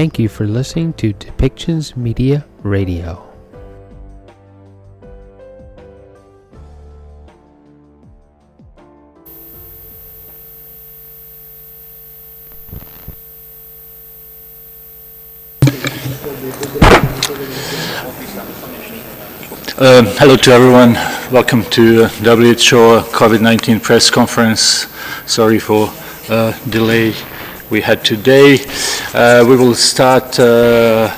Thank you for listening to Depictions Media Radio. Um, hello to everyone. Welcome to uh, WHO COVID-19 press conference. Sorry for uh, delay we had today. Uh, we will start uh,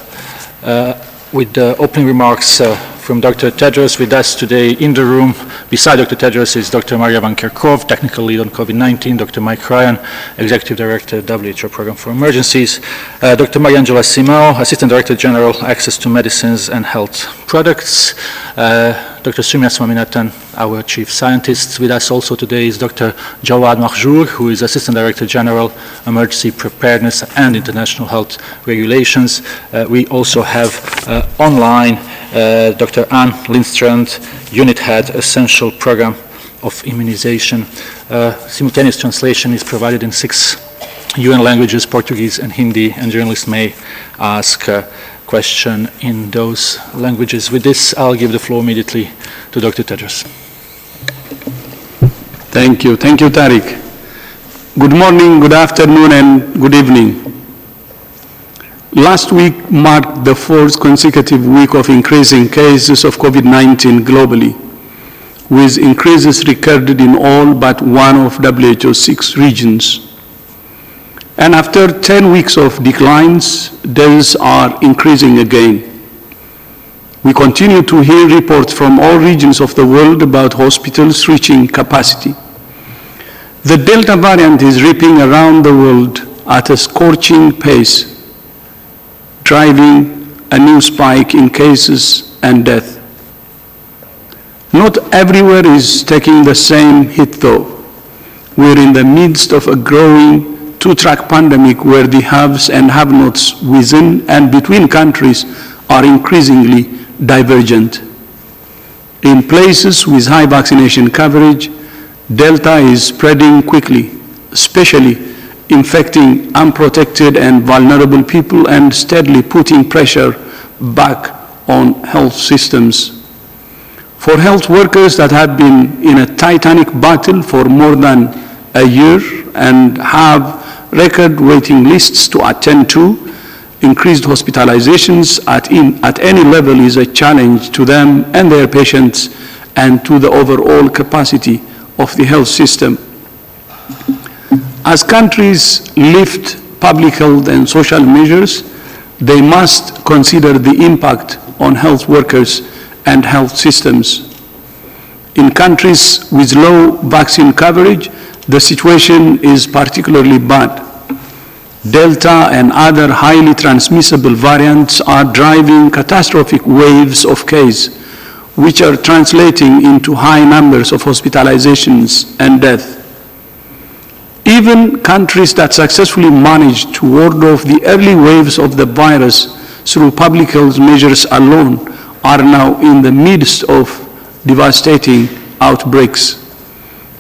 uh, with the opening remarks from Dr. Tedros. With us today in the room, beside Dr. Tedros, is Dr. Maria Van Kerkhove, technical lead on COVID-19, Dr. Mike Ryan, executive director, WHO Program for Emergencies, uh, Dr. Mariangela Simao, assistant director general, access to medicines and health products, uh, Dr. Soumya Swaminathan, our chief scientist. With us also today is Dr. Jawad Mahjour, who is Assistant Director General, Emergency Preparedness and International Health Regulations. Uh, we also have uh, online uh, Dr. Anne Lindstrand, Unit Head, Essential Program of Immunization. Uh, simultaneous translation is provided in six UN languages, Portuguese and Hindi, and journalists may ask uh, question in those languages. With this, I'll give the floor immediately to Dr. Tedros. Thank you. Thank you, Tariq. Good morning, good afternoon, and good evening. Last week marked the fourth consecutive week of increasing cases of COVID 19 globally, with increases recorded in all but one of WHO's six regions. And after 10 weeks of declines, deaths are increasing again. We continue to hear reports from all regions of the world about hospitals reaching capacity. The Delta variant is ripping around the world at a scorching pace, driving a new spike in cases and death. Not everywhere is taking the same hit though. We're in the midst of a growing two-track pandemic where the haves and have-nots within and between countries are increasingly divergent. In places with high vaccination coverage, Delta is spreading quickly, especially infecting unprotected and vulnerable people and steadily putting pressure back on health systems. For health workers that have been in a titanic battle for more than a year and have record waiting lists to attend to, increased hospitalizations at, in, at any level is a challenge to them and their patients and to the overall capacity of the health system. As countries lift public health and social measures, they must consider the impact on health workers and health systems. In countries with low vaccine coverage, the situation is particularly bad. Delta and other highly transmissible variants are driving catastrophic waves of cases, which are translating into high numbers of hospitalizations and death. Even countries that successfully managed to ward off the early waves of the virus through public health measures alone are now in the midst of devastating outbreaks,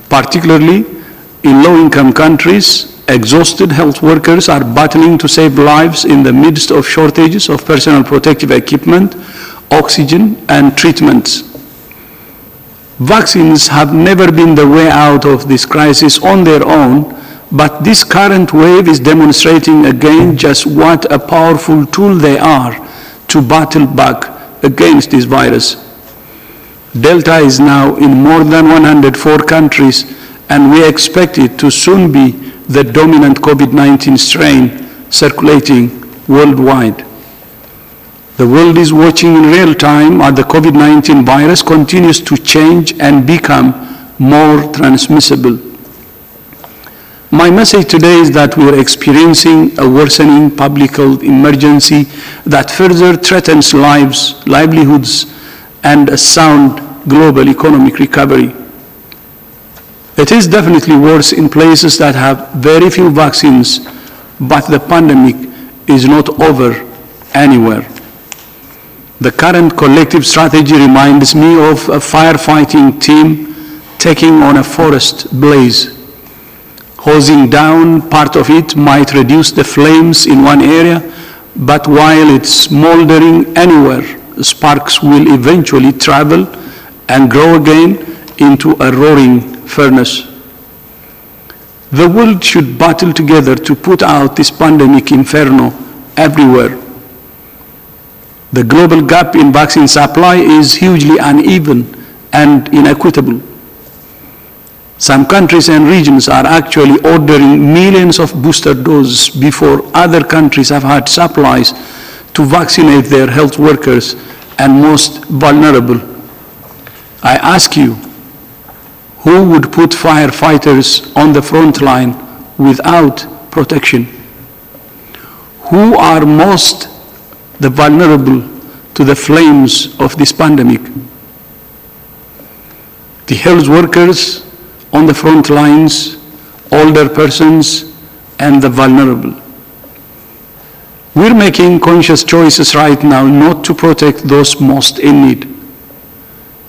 particularly in low-income countries Exhausted health workers are battling to save lives in the midst of shortages of personal protective equipment, oxygen, and treatments. Vaccines have never been the way out of this crisis on their own, but this current wave is demonstrating again just what a powerful tool they are to battle back against this virus. Delta is now in more than 104 countries, and we expect it to soon be the dominant COVID-19 strain circulating worldwide. The world is watching in real time as the COVID-19 virus continues to change and become more transmissible. My message today is that we are experiencing a worsening public health emergency that further threatens lives, livelihoods, and a sound global economic recovery. It is definitely worse in places that have very few vaccines, but the pandemic is not over anywhere. The current collective strategy reminds me of a firefighting team taking on a forest blaze. Hosing down part of it might reduce the flames in one area, but while it's smoldering anywhere, sparks will eventually travel and grow again into a roaring furnace. The world should battle together to put out this pandemic inferno everywhere. The global gap in vaccine supply is hugely uneven and inequitable. Some countries and regions are actually ordering millions of booster doses before other countries have had supplies to vaccinate their health workers and most vulnerable. I ask you, who would put firefighters on the front line without protection? Who are most the vulnerable to the flames of this pandemic? The health workers on the front lines, older persons, and the vulnerable. We're making conscious choices right now not to protect those most in need,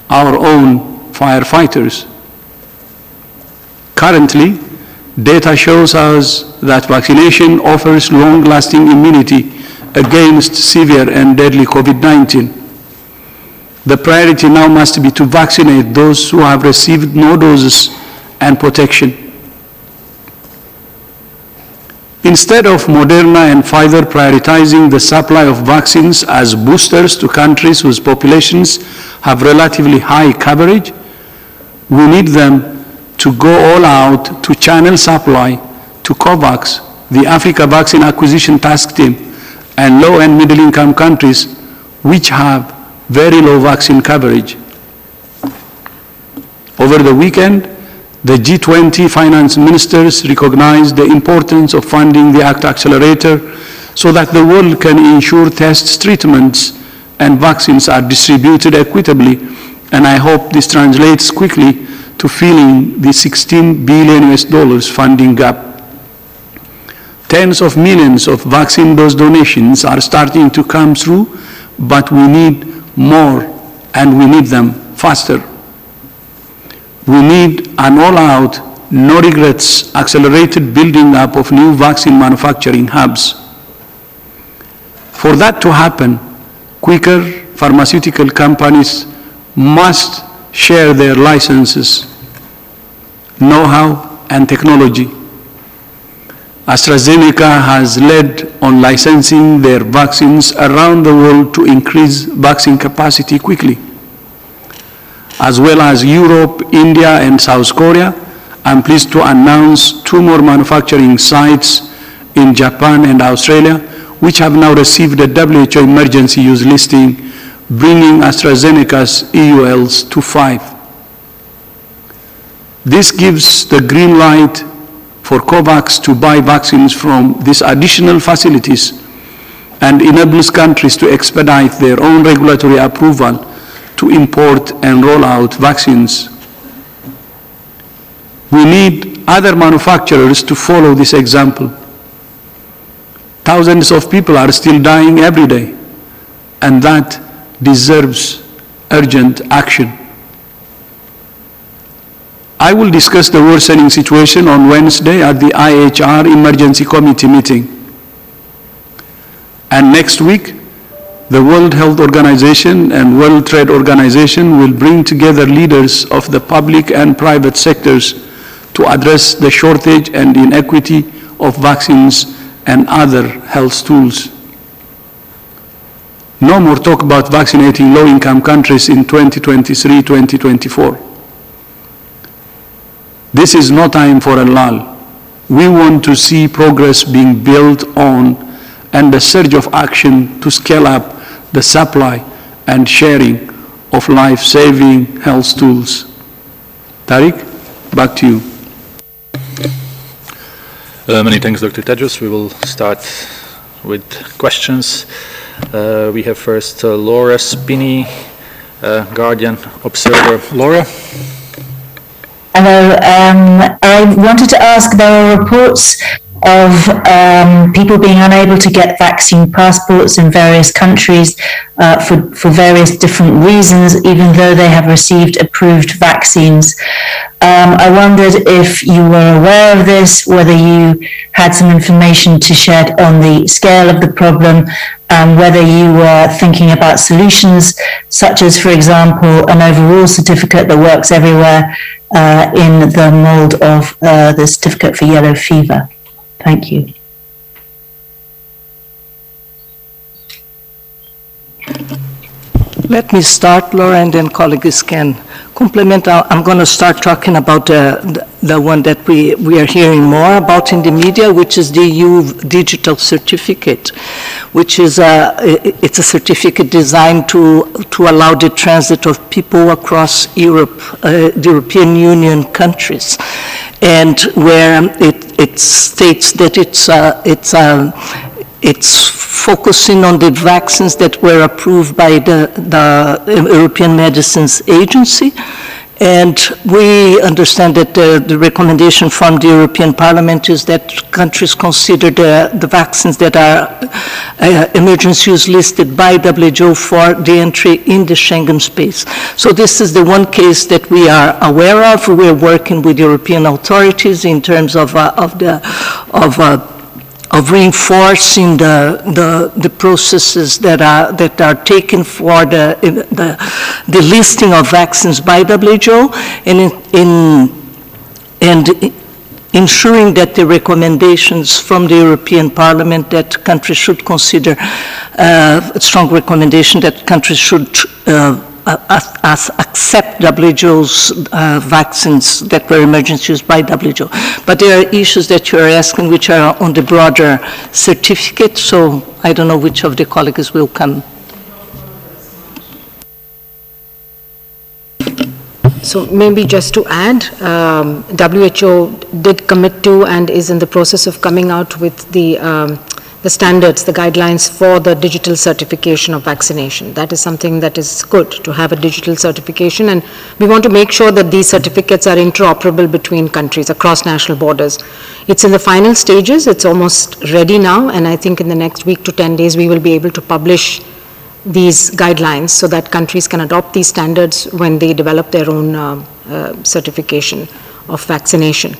our own firefighters. Currently, data shows us that vaccination offers long-lasting immunity against severe and deadly COVID-19. The priority now must be to vaccinate those who have received no doses and protection. Instead of Moderna and Pfizer prioritizing the supply of vaccines as boosters to countries whose populations have relatively high coverage, we need them to go all out to channel supply to COVAX, the Africa Vaccine Acquisition Task Team, and low and middle income countries which have very low vaccine coverage. Over the weekend, the G20 finance ministers recognized the importance of funding the ACT Accelerator so that the world can ensure tests, treatments, and vaccines are distributed equitably. And I hope this translates quickly to filling the 16 billion US dollars funding gap. Tens of millions of vaccine dose donations are starting to come through, but we need more and we need them faster. We need an all-out, no regrets, accelerated building up of new vaccine manufacturing hubs. For that to happen, quicker pharmaceutical companies must share their licenses, know-how, and technology. AstraZeneca has led on licensing their vaccines around the world to increase vaccine capacity quickly. As well as Europe, India, and South Korea, I'm pleased to announce two more manufacturing sites in Japan and Australia, which have now received a WHO emergency use listing, bringing AstraZeneca's EULs to five. This gives the green light for COVAX to buy vaccines from these additional facilities and enables countries to expedite their own regulatory approval to import and roll out vaccines. We need other manufacturers to follow this example. Thousands of people are still dying every day, and that deserves urgent action. I will discuss the worsening situation on Wednesday at the IHR Emergency Committee meeting. And next week, the World Health Organization and World Trade Organization will bring together leaders of the public and private sectors to address the shortage and inequity of vaccines and other health tools. No more talk about vaccinating low-income countries in 2023-2024. This is no time for a lull. We want to see progress being built on and a surge of action to scale up the supply and sharing of life-saving health tools. Tariq, back to you. Uh, many thanks, Dr. Tedros. We will start with questions. Uh, we have first uh, Laura Spinney, uh, Guardian Observer. Laura? Hello. Um, I wanted to ask, there are reports of um, people being unable to get vaccine passports in various countries uh, for, for various different reasons, even though they have received approved vaccines. Um, I wondered if you were aware of this, whether you had some information to shed on the scale of the problem, and whether you were thinking about solutions, such as, for example, an overall certificate that works everywhere uh, in the mold of uh, the certificate for yellow fever. Thank you. Let me start, Laura, and then colleagues can complement. I'm going to start talking about uh, the one that we we are hearing more about in the media, which is the EU digital certificate, which is a, it's a certificate designed to to allow the transit of people across Europe, uh, the European Union countries, and where it it states that it's a- it's a it's focusing on the vaccines that were approved by the, the European Medicines Agency. And we understand that the, the recommendation from the European Parliament is that countries consider the, the vaccines that are uh, emergency use listed by WHO for the entry in the Schengen space. So this is the one case that we are aware of. We're working with European authorities in terms of, uh, of the, of uh, of reinforcing the, the, the processes that are, that are taken for the, the, the listing of vaccines by WHO and in, and ensuring that the recommendations from the European Parliament that countries should consider, uh, a strong recommendation that countries should uh, as, as accept WHO's uh, vaccines that were emergency used by WHO. But there are issues that you are asking which are on the broader certificate, so I don't know which of the colleagues will come. So maybe just to add, um, WHO did commit to and is in the process of coming out with the, um, the standards, the guidelines for the digital certification of vaccination. That is something that is good, to have a digital certification, and we want to make sure that these certificates are interoperable between countries, across national borders. It's in the final stages, it's almost ready now, and I think in the next week to 10 days, we will be able to publish these guidelines so that countries can adopt these standards when they develop their own uh, uh, certification of vaccination.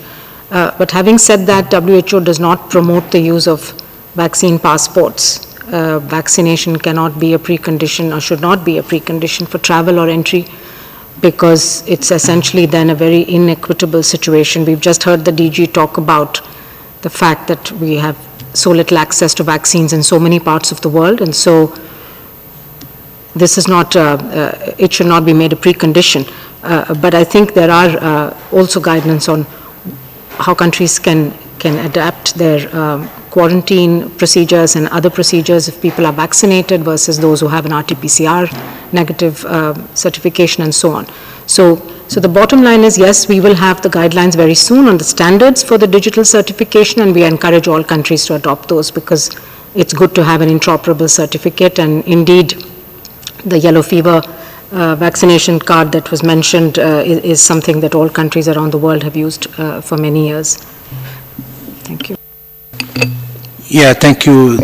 Uh, But having said that, WHO does not promote the use of vaccine passports. Uh, Vaccination cannot be a precondition or should not be a precondition for travel or entry because it's essentially then a very inequitable situation. We've just heard the DG talk about the fact that we have so little access to vaccines in so many parts of the world, and so this is not, uh, uh, it should not be made a precondition. Uh, But I think there are uh, also guidance on how countries can, can adapt their um, quarantine procedures and other procedures if people are vaccinated versus those who have an RT-PCR negative uh, certification and so on. So, so the bottom line is, yes, we will have the guidelines very soon on the standards for the digital certification, and we encourage all countries to adopt those because it's good to have an interoperable certificate, and indeed, the yellow fever uh, vaccination card that was mentioned uh, is, is something that all countries around the world have used uh, for many years. Thank you. Yeah, thank you.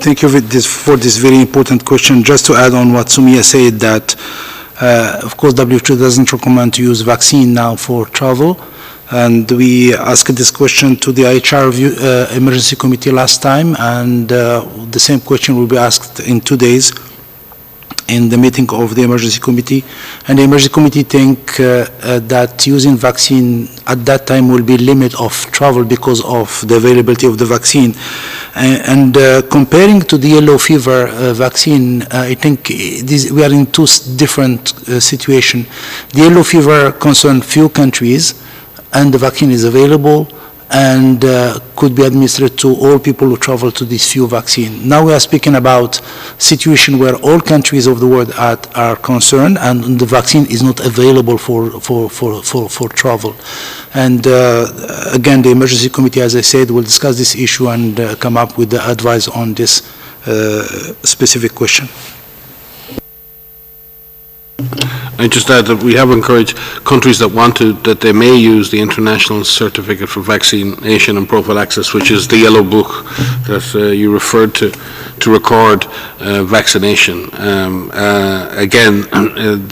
Thank you for this, for this very important question. Just to add on what Soumya said, that uh, of course WHO doesn't recommend to use vaccine now for travel, and we asked this question to the IHR view, uh, emergency committee last time, and uh, the same question will be asked in two days in the meeting of the emergency committee. And the emergency committee think uh, uh, that using vaccine at that time will be limit of travel because of the availability of the vaccine. A- And uh, comparing to the yellow fever uh, vaccine, uh, I think this, we are in two different uh, situation. The yellow fever concern few countries, and the vaccine is available, and uh, could be administered to all people who travel to these few vaccines. Now we are speaking about situation where all countries of the world are, are concerned and the vaccine is not available for, for, for, for, for travel. And uh, again, the emergency committee, as I said, will discuss this issue and uh, come up with the advice on this uh, specific question. I just add that we have encouraged countries that want to, that they may use the International Certificate for Vaccination and Prophylaxis, which is the yellow book that uh, you referred to, to record uh, vaccination. Um, uh, again,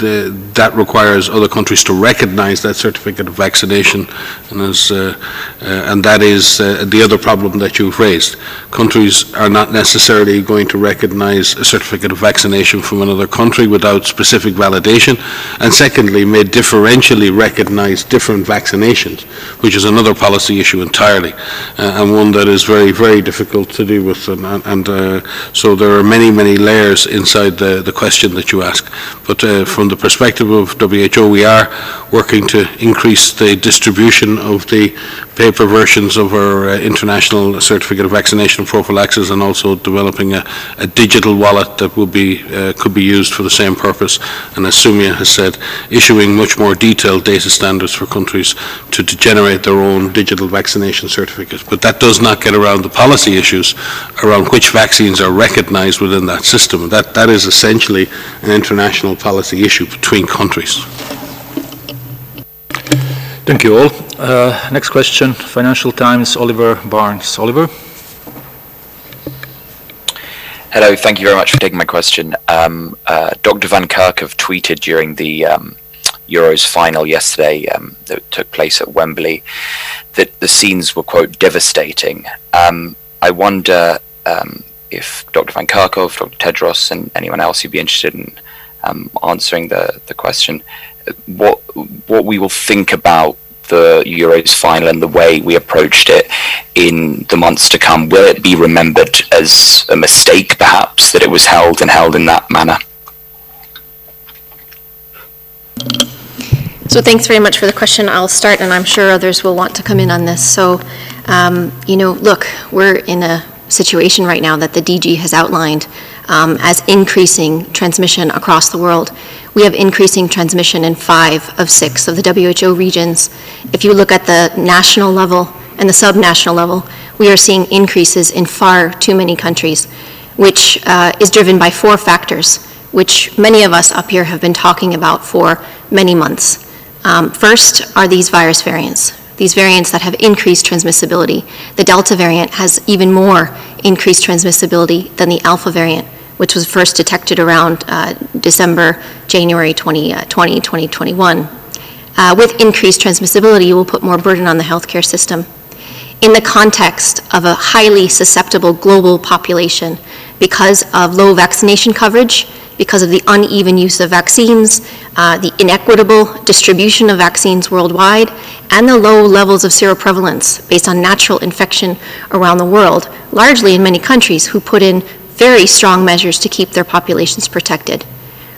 the, that requires other countries to recognize that certificate of vaccination, and, as, uh, uh, and that is uh, the other problem that you've raised. Countries are not necessarily going to recognize a certificate of vaccination from another country without specific validation, and secondly, may differentially recognize different vaccinations, which is another policy issue entirely, uh, and one that is very, very difficult to deal with. And, and uh, so there are many, many layers inside the, the question that you ask. But uh, from the perspective of WHO, we are working to increase the distribution of the paper versions of our uh, international certificate of vaccination prophylaxis and also developing a, a digital wallet that will be, uh, could be used for the same purpose. And as Soumya has said, issuing much more detailed data standards for countries to, to generate their own digital vaccination certificates. But that does not get around the policy issues around which vaccines are recognized within that system. That, that is essentially an international policy issue between countries. Thank you all. Uh, next question, Financial Times, Oliver Barnes. Oliver? Hello, thank you very much for taking my question. Um, uh, Dr. Van Kerkhove tweeted during the um, Euros final yesterday um, that took place at Wembley that the scenes were, quote, devastating. Um, I wonder um, if Dr. Van Kerkhove, Dr. Tedros, and anyone else who'd be interested in um, answering the, the question what what we will think about the Euros final and the way we approached it in the months to come? Will it be remembered as a mistake, perhaps, that it was held and held in that manner? So thanks very much for the question. I'll start, and I'm sure others will want to come in on this. So, um, you know, look, we're in a situation right now that the DG has outlined um, as increasing transmission across the world. We have increasing transmission in five of six of the WHO regions. If you look at the national level and the subnational level, we are seeing increases in far too many countries, which uh, is driven by four factors, which many of us up here have been talking about for many months. Um, first are these virus variants, these variants that have increased transmissibility. The Delta variant has even more increased transmissibility than the Alpha variant which was first detected around uh, December, January 2020, 2021. Uh, uh, with increased transmissibility, you will put more burden on the healthcare system. In the context of a highly susceptible global population, because of low vaccination coverage, because of the uneven use of vaccines, uh, the inequitable distribution of vaccines worldwide, and the low levels of seroprevalence based on natural infection around the world, largely in many countries who put in very strong measures to keep their populations protected.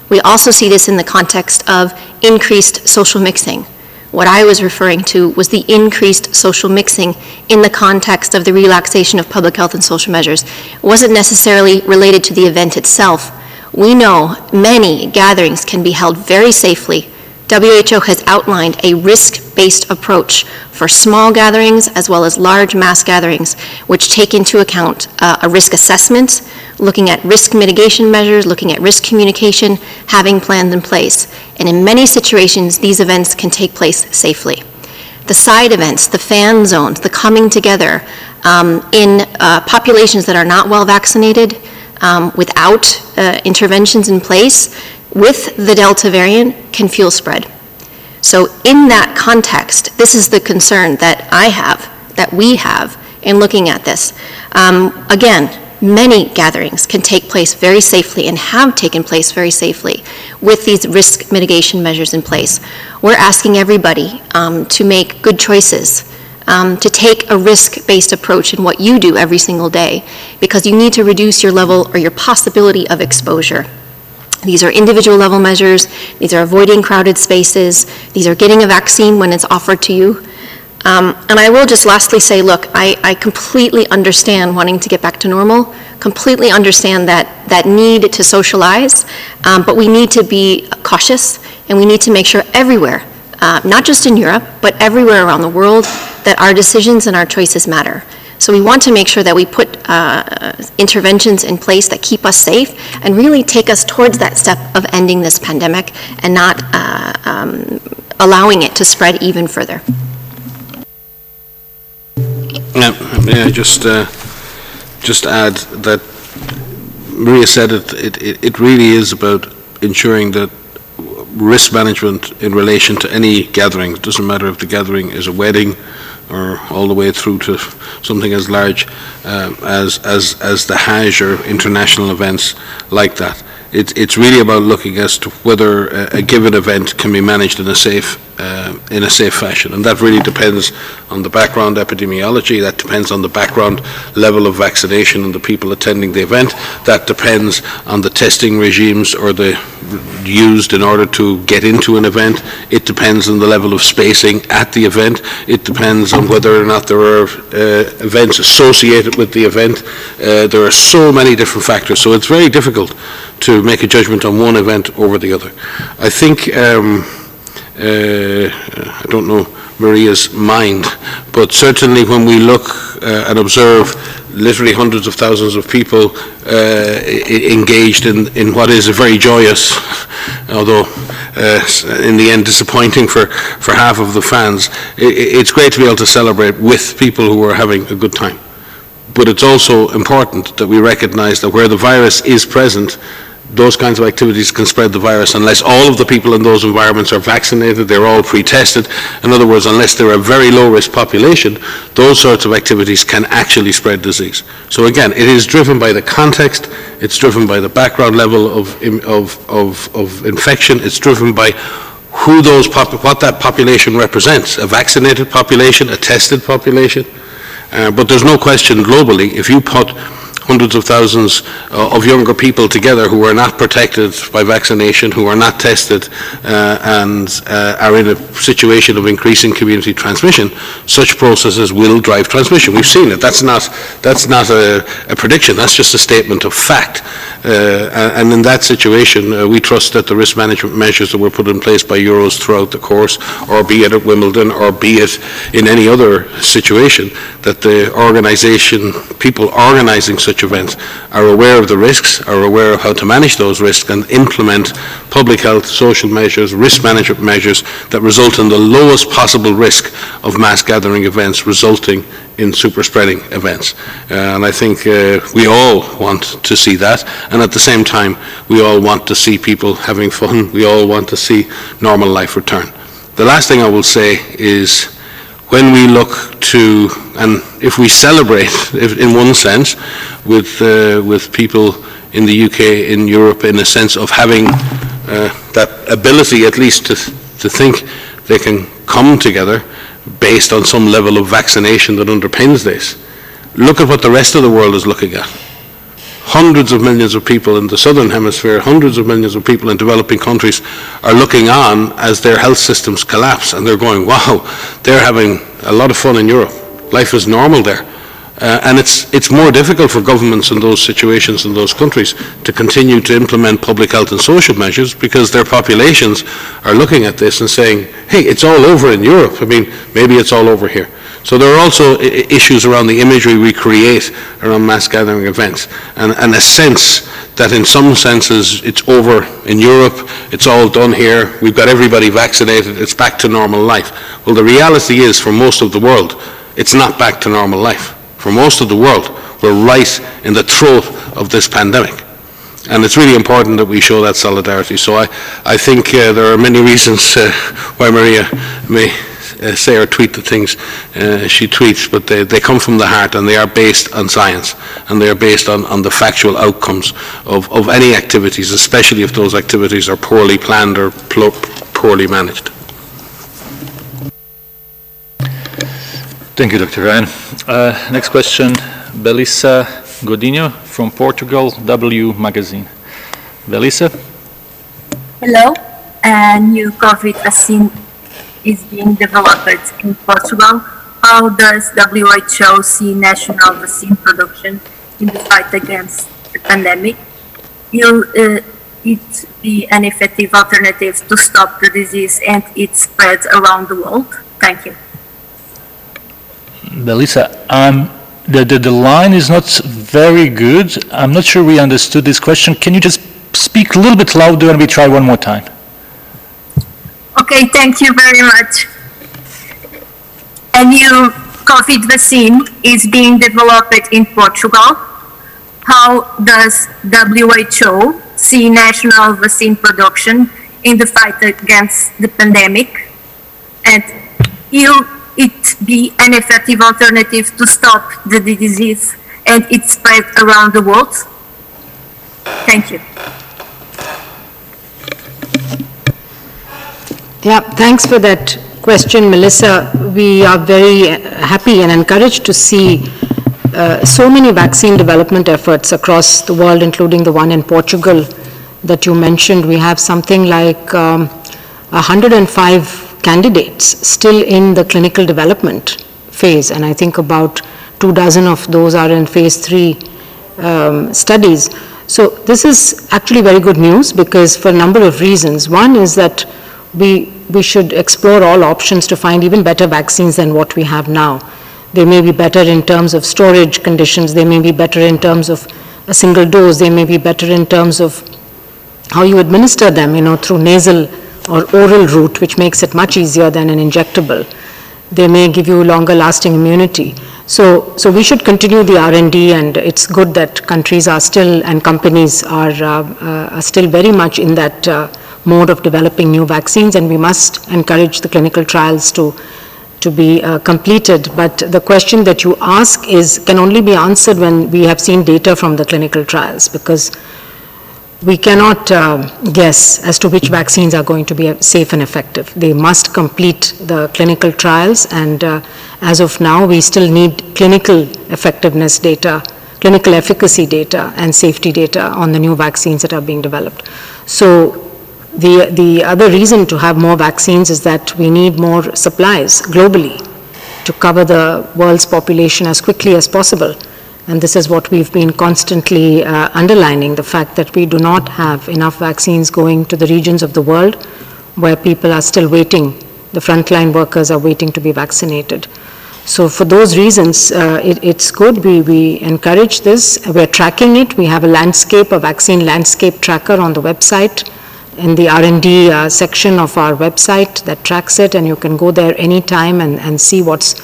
We also see this in the context of increased social mixing. What I was referring to was the increased social mixing in the context of the relaxation of public health and social measures. It wasn't necessarily related to the event itself. We know many gatherings can be held very safely. WHO has outlined a risk based approach for small gatherings as well as large mass gatherings, which take into account uh, a risk assessment, looking at risk mitigation measures, looking at risk communication, having plans in place. And in many situations, these events can take place safely. The side events, the fan zones, the coming together um, in uh, populations that are not well vaccinated um, without uh, interventions in place with the Delta variant can fuel spread. So, in that context, this is the concern that I have, that we have in looking at this. Um, again, many gatherings can take place very safely and have taken place very safely with these risk mitigation measures in place. We're asking everybody um, to make good choices, um, to take a risk based approach in what you do every single day, because you need to reduce your level or your possibility of exposure. These are individual level measures. These are avoiding crowded spaces. These are getting a vaccine when it's offered to you. Um, And I will just lastly say, look, I, I completely understand wanting to get back to normal, completely understand that, that need to socialize, um, but we need to be cautious, and we need to make sure everywhere, uh, not just in Europe, but everywhere around the world, that our decisions and our choices matter. So we want to make sure that we put uh, interventions in place that keep us safe and really take us towards that step of ending this pandemic and not uh, um, allowing it to spread even further. Yeah, I just, uh, just add that Maria said it, it, it- it really is about ensuring that risk management in relation to any gathering, it doesn't matter if the gathering is a wedding or all the way through to something as large um, as, as, as the Hajj or international events like that. It's, it's really about looking as to whether a, a given event can be managed in a safe, uh, in a safe fashion. And that really depends on the background epidemiology, that depends on the background level of vaccination and the people attending the event, that depends on the testing regimes or the used in order to get into an event. It depends on the level of spacing at the event. It depends on whether or not there are uh, events associated with the event. Uh, there are so many different factors, so it's very difficult to make a judgment on one event over the other. I think, um, uh, I don't know Maria's mind, but certainly when we look uh, and observe literally hundreds of thousands of people uh, engaged in, in what is a very joyous, although uh, in the end disappointing for, for half of the fans, it's great to be able to celebrate with people who are having a good time. But it's also important that we recognize that where the virus is present, those kinds of activities can spread the virus unless all of the people in those environments are vaccinated, they're all pre-tested. In other words, unless they're a very low-risk population, those sorts of activities can actually spread disease. So again, it is driven by the context, it's driven by the background level of, of, of, of infection, it's driven by who those, pop- what that population represents, a vaccinated population, a tested population. Uh, But there's no question globally, if you put hundreds of thousands uh, of younger people together who are not protected by vaccination, who are not tested, uh, and uh, are in a situation of increasing community transmission, such processes will drive transmission. We've seen it. That's not, that's not a a prediction, that's just a statement of fact. Uh, And in that situation, uh, we trust that the risk management measures that were put in place by Euros throughout the course, or be it at Wimbledon, or be it in any other situation, that the organisation, people organising such events are aware of the risks, are aware of how to manage those risks, and implement public health, social measures, risk management measures that result in the lowest possible risk of mass gathering events resulting in super spreading events. Uh, And I think uh, we all want to see that, and at the same time, we all want to see people having fun, we all want to see normal life return. The last thing I will say is, when we look to, and if we celebrate, if, in one sense, with, uh, with people in the UK, in Europe, in a sense of having uh, that ability at least to, to think they can come together based on some level of vaccination that underpins this. Look at what the rest of the world is looking at. Hundreds of millions of people in the southern hemisphere, hundreds of millions of people in developing countries are looking on as their health systems collapse and they're going, wow, they're having a lot of fun in Europe. Life is normal there. Uh, and it's, it's more difficult for governments in those situations in those countries to continue to implement public health and social measures because their populations are looking at this and saying, hey, it's all over in Europe. I mean, maybe it's all over here. So there are also issues around the imagery we create around mass gathering events and, and a sense that in some senses it's over in Europe, it's all done here, we've got everybody vaccinated, it's back to normal life. Well, the reality is for most of the world, it's not back to normal life. For most of the world, we're right in the throat of this pandemic. And it's really important that we show that solidarity. So I, I think uh, there are many reasons uh, why Maria may uh, say or tweet the things uh, she tweets, but they, they come from the heart and they are based on science and they are based on, on the factual outcomes of, of any activities, especially if those activities are poorly planned or poorly managed. Thank you, Dr. Ryan. Uh, Next question, Belissa Godinho from Portugal, W Magazine. Belissa? Hello, a new COVID vaccine is being developed in Portugal how does WHO see national vaccine production in the fight against the pandemic? Will uh, it be an effective alternative to stop the disease and its spread around the world? Thank you. Melissa, um, the, the, the line is not very good. I'm not sure we understood this question. Can you just speak a little bit louder and we try one more time? Okay, thank you very much. A new COVID vaccine is being developed in Portugal. How does WHO see national vaccine production in the fight against the pandemic? And will it be an effective alternative to stop the disease and its spread around the world? Thank you. Yeah, thanks for that question, Melissa. We are very happy and encouraged to see uh, so many vaccine development efforts across the world, including the one in Portugal that you mentioned. We have something like um, 105 candidates still in the clinical development phase, and I think about two dozen of those are in phase three um, studies. So this is actually very good news because for a number of reasons. One is that we, we should explore all options to find even better vaccines than what we have now. They may be better in terms of storage conditions, they may be better in terms of a single dose, they may be better in terms of how you administer them, you know, through nasal or oral route, which makes it much easier than an injectable. They may give you longer lasting immunity. So, so we should continue the R&D and it's good that countries are still and companies are, uh, uh, are still very much in that uh, mode of developing new vaccines and we must encourage the clinical trials to to be uh, completed. But the question that you ask is can only be answered when we have seen data from the clinical trials because we cannot uh, guess as to which vaccines are going to be safe and effective. They must complete the clinical trials, and uh, as of now, we still need clinical effectiveness data, clinical efficacy data, and safety data on the new vaccines that are being developed. So the, the other reason to have more vaccines is that we need more supplies globally to cover the world's population as quickly as possible. And this is what we've been constantly uh, underlining the fact that we do not have enough vaccines going to the regions of the world where people are still waiting. The frontline workers are waiting to be vaccinated. So, for those reasons, uh, it, it's good. We, we encourage this. We're tracking it. We have a landscape, a vaccine landscape tracker on the website in the R&D uh, section of our website that tracks it, and you can go there anytime and, and see what's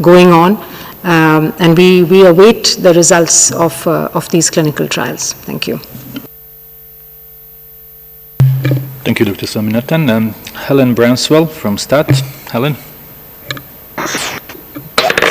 going on. Um, and we, we await the results of, uh, of these clinical trials. Thank you. Thank you, Dr. Swaminathan. Um, Helen Branswell from STAT. Helen.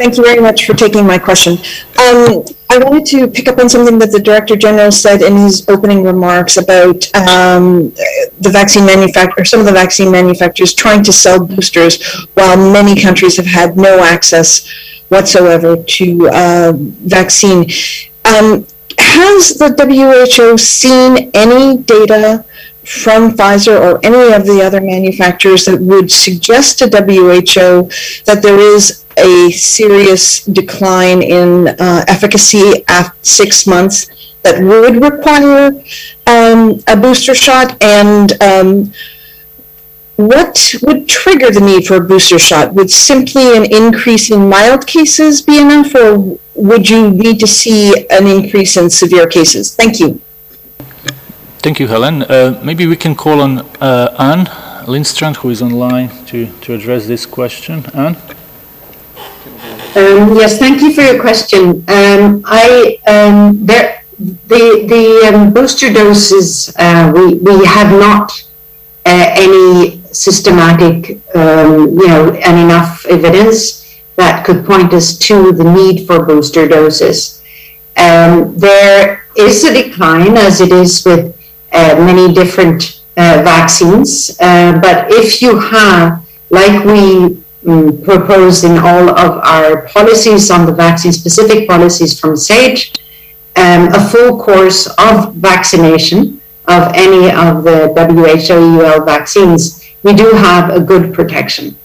Thank you very much for taking my question. Um, I wanted to pick up on something that the Director General said in his opening remarks about um, the vaccine manufacturer, some of the vaccine manufacturers trying to sell boosters while many countries have had no access whatsoever to uh, vaccine. Um, has the WHO seen any data from Pfizer or any of the other manufacturers that would suggest to WHO that there is a serious decline in uh, efficacy at six months that would require um, a booster shot and um, what would trigger the need for a booster shot? Would simply an increase in mild cases be enough, or would you need to see an increase in severe cases? Thank you. Thank you, Helen. Uh, maybe we can call on uh, Anne Lindstrand, who is online, to, to address this question. Anne? Um, yes, thank you for your question. Um, I um, there, the the um, booster doses uh, we we have not uh, any systematic, um, you know, and enough evidence that could point us to the need for booster doses. Um, there is a decline, as it is with uh, many different uh, vaccines, uh, but if you have, like we um, propose in all of our policies on the vaccine-specific policies from SAGE, um, a full course of vaccination of any of the WHO EUL vaccines we do have a good protection.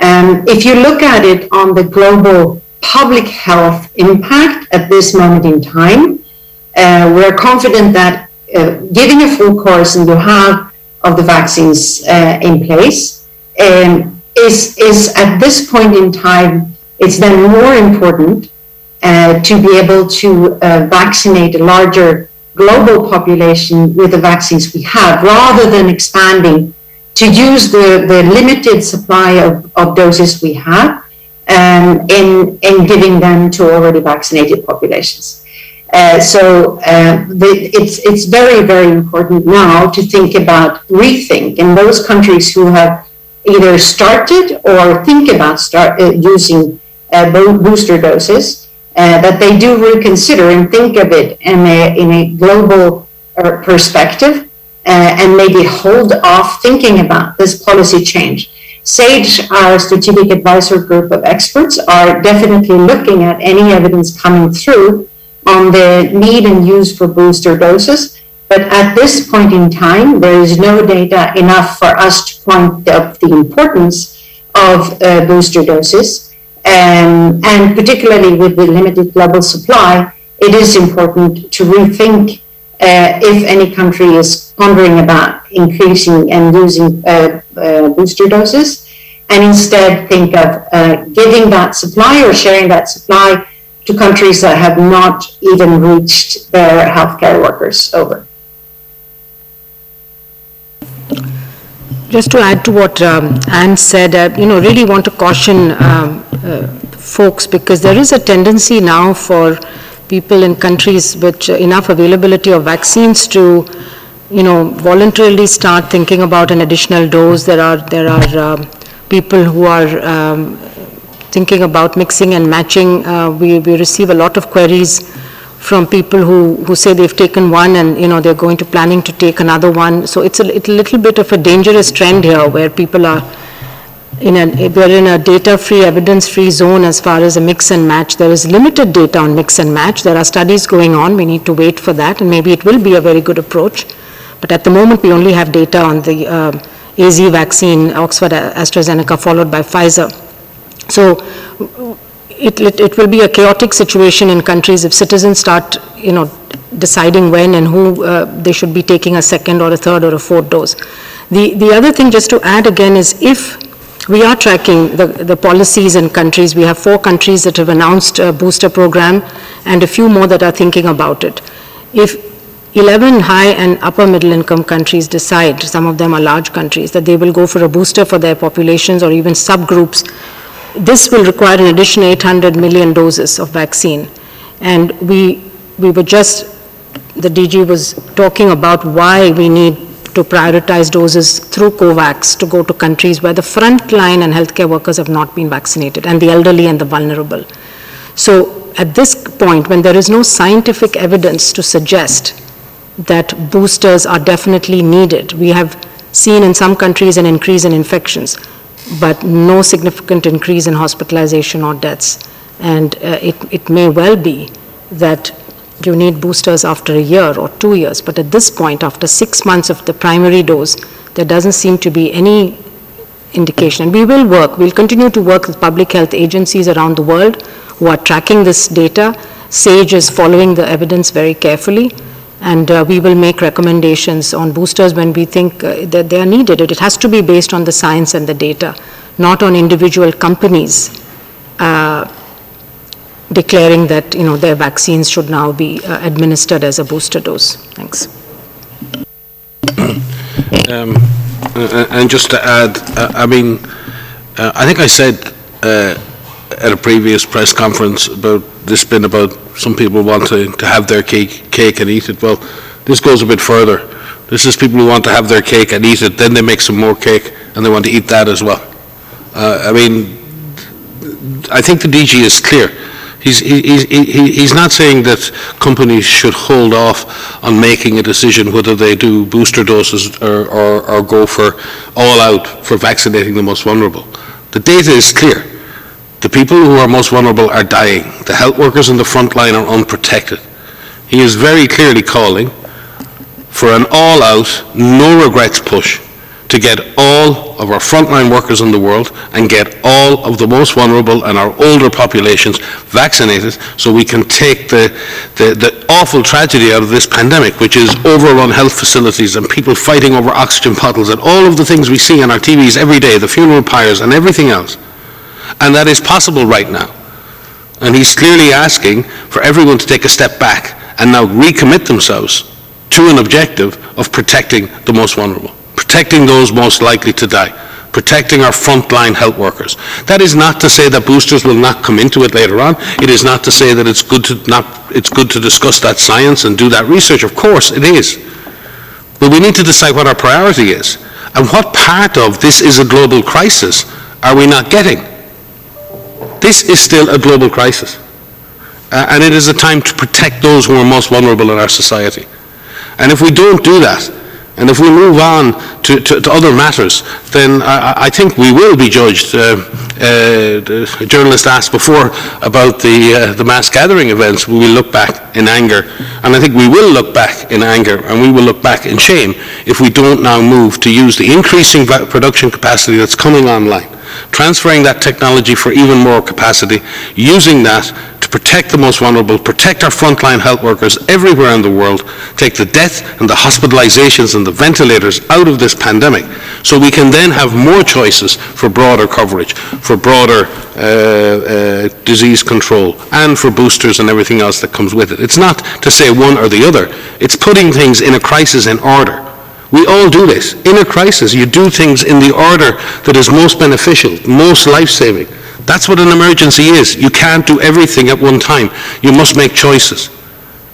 Um, if you look at it on the global public health impact at this moment in time, uh, we're confident that uh, giving a full course and you have of the vaccines uh, in place um, is, is at this point in time, it's then more important uh, to be able to uh, vaccinate a larger global population with the vaccines we have rather than expanding to use the, the limited supply of, of doses we have um, in, in giving them to already vaccinated populations. Uh, so uh, the, it's, it's very, very important now to think about rethink in those countries who have either started or think about start uh, using uh, booster doses, uh, that they do reconsider and think of it in a, in a global uh, and maybe hold off thinking about this policy change. SAGE, our strategic advisor group of experts, are definitely looking at any evidence coming through on the need and use for booster doses. But at this point in time, there is no data enough for us to point out the importance of uh, booster doses. Um, and particularly with the limited global supply, it is important to rethink uh, if any country is pondering about increasing and using uh, uh, booster doses, and instead think of uh, giving that supply or sharing that supply to countries that have not even reached their healthcare workers over. Just to add to what um, Anne said, uh, you know, really want to caution um, folks because there is a tendency now for people in countries with enough availability of vaccines to, you know, voluntarily start thinking about an additional dose. There are there are um, people who are um, thinking about mixing and matching. Uh, we, we receive a lot of queries from people who, who say they've taken one and you know they're going to planning to take another one. So it's a, it's a little bit of a dangerous trend here where people are in a, we're in a data-free, evidence-free zone as far as a mix and match. There is limited data on mix and match. There are studies going on. We need to wait for that and maybe it will be a very good approach. But at the moment we only have data on the uh, AZ vaccine, Oxford AstraZeneca followed by Pfizer. So it, it, it, will be a chaotic situation in countries if citizens start, you know, deciding when and who uh, they should be taking a second or a third or a fourth dose. The, the other thing just to add again is if we are tracking the, the policies in countries, we have four countries that have announced a booster program and a few more that are thinking about it. If 11 high and upper middle income countries decide, some of them are large countries, that they will go for a booster for their populations or even subgroups this will require an additional 800 million doses of vaccine. And we, we were just, the DG was talking about why we need to prioritize doses through COVAX to go to countries where the front line and healthcare workers have not been vaccinated, and the elderly and the vulnerable. So at this point, when there is no scientific evidence to suggest that boosters are definitely needed, we have seen in some countries an increase in infections but no significant increase in hospitalization or deaths. And uh, it, it may well be that you need boosters after a year or two years, but at this point, after six months of the primary dose, there doesn't seem to be any indication. And we will work, we'll continue to work with public health agencies around the world who are tracking this data. SAGE is following the evidence very carefully and uh, we will make recommendations on boosters when we think uh, that they are needed. It has to be based on the science and the data, not on individual companies uh, declaring that you know their vaccines should now be uh, administered as a booster dose. Thanks. Um, and just to add, uh, I mean, uh, I think I said at a previous press conference about this been about some people want to, to have their cake, cake and eat it. Well, this goes a bit further. This is people who want to have their cake and eat it, then they make some more cake and they want to eat that as well. Uh, I mean, I think the DG is clear. He's, he, he, he's not saying that companies should hold off on making a decision whether they do booster doses or, or, or go for all out for vaccinating the most vulnerable. The data is clear. The people who are most vulnerable are dying. The health workers in the front line are unprotected. He is very clearly calling for an all-out, no regrets push to get all of our frontline workers in the world and get all of the most vulnerable and our older populations vaccinated so we can take the, the, the awful tragedy out of this pandemic, which is overrun health facilities and people fighting over oxygen bottles and all of the things we see on our TVs every day, the funeral pyres and everything else. And that is possible right now. And he's clearly asking for everyone to take a step back and now recommit themselves to an objective of protecting the most vulnerable, protecting those most likely to die, protecting our frontline health workers. That is not to say that boosters will not come into it later on. It is not to say that it's good to not it's good to discuss that science and do that research. Of course it is. But we need to decide what our priority is. And what part of this is a global crisis are we not getting? This is still a global crisis. Uh, and it is a time to protect those who are most vulnerable in our society. And if we don't do that, and if we move on to, to, to other matters, then I, I, think we will be judged. Uh, uh, a journalist asked before about the, uh, the mass gathering events. We will look back in anger. And I think we will look back in anger and we will look back in shame if we don't now move to use the increasing production capacity that's coming online, transferring that technology for even more capacity, using that to protect the most vulnerable, protect our frontline health workers everywhere in the world, take the death and the hospitalizations and the ventilators out of this pandemic, so we can then have more choices for broader coverage, for broader uh, uh, disease control, and for boosters and everything else that comes with it. It's not to say one or the other, it's putting things in a crisis in order. We all do this. In a crisis, you do things in the order that is most beneficial, most life-saving. That's what an emergency is. You can't do everything at one time. You must make choices.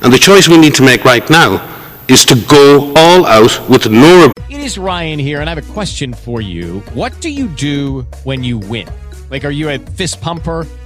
And the choice we need to make right now is to go all out with no... It is Ryan here, and I have a question for you. What do you do when you win? Like, are you a fist pumper?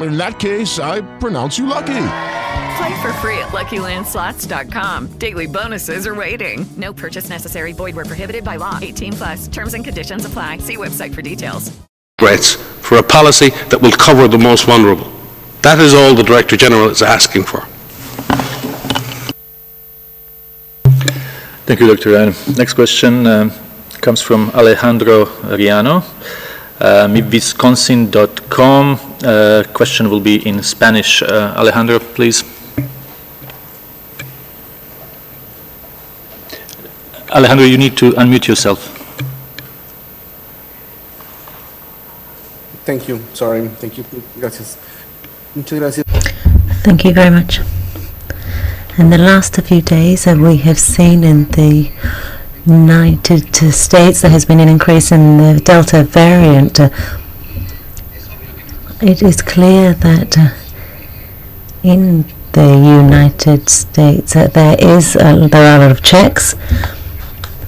In that case, I pronounce you lucky. Play for free at LuckyLandSlots.com. Daily bonuses are waiting. No purchase necessary. Void where prohibited by law. 18 plus. Terms and conditions apply. See website for details. Threats for a policy that will cover the most vulnerable. That is all the Director General is asking for. Thank you, Dr. Ryan. Next question um, comes from Alejandro Riano, uh, mibwisconsin.com. Uh, question will be in Spanish. Uh, Alejandro, please. Alejandro, you need to unmute yourself. Thank you. Sorry. Thank you. Gracias. Muchas gracias. Thank you very much. In the last few days, uh, we have seen in the United States there has been an increase in the Delta variant. Uh, it is clear that uh, in the United States uh, there is uh, there are a lot of checks,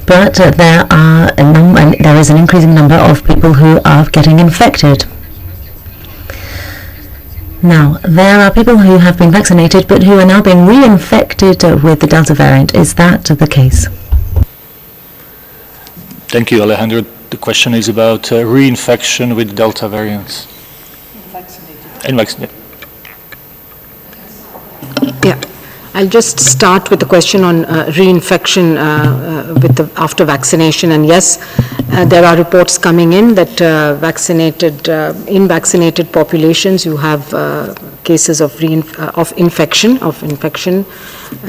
but uh, there are a num- there is an increasing number of people who are getting infected. Now, there are people who have been vaccinated but who are now being reinfected with the Delta variant. Is that the case? Thank you, Alejandro. The question is about uh, reinfection with Delta variants. Vaccinated. Yeah. I'll just start with the question on uh, reinfection uh, uh, with the, after vaccination. And yes, uh, there are reports coming in that uh, vaccinated, uh, in vaccinated populations, you have cases of of infection, of infection,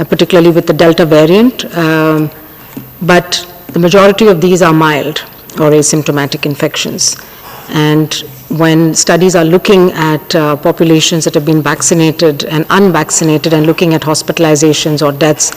particularly with the Delta variant. Um, but the majority of these are mild or asymptomatic infections. And when studies are looking at uh, populations that have been vaccinated and unvaccinated and looking at hospitalizations or deaths,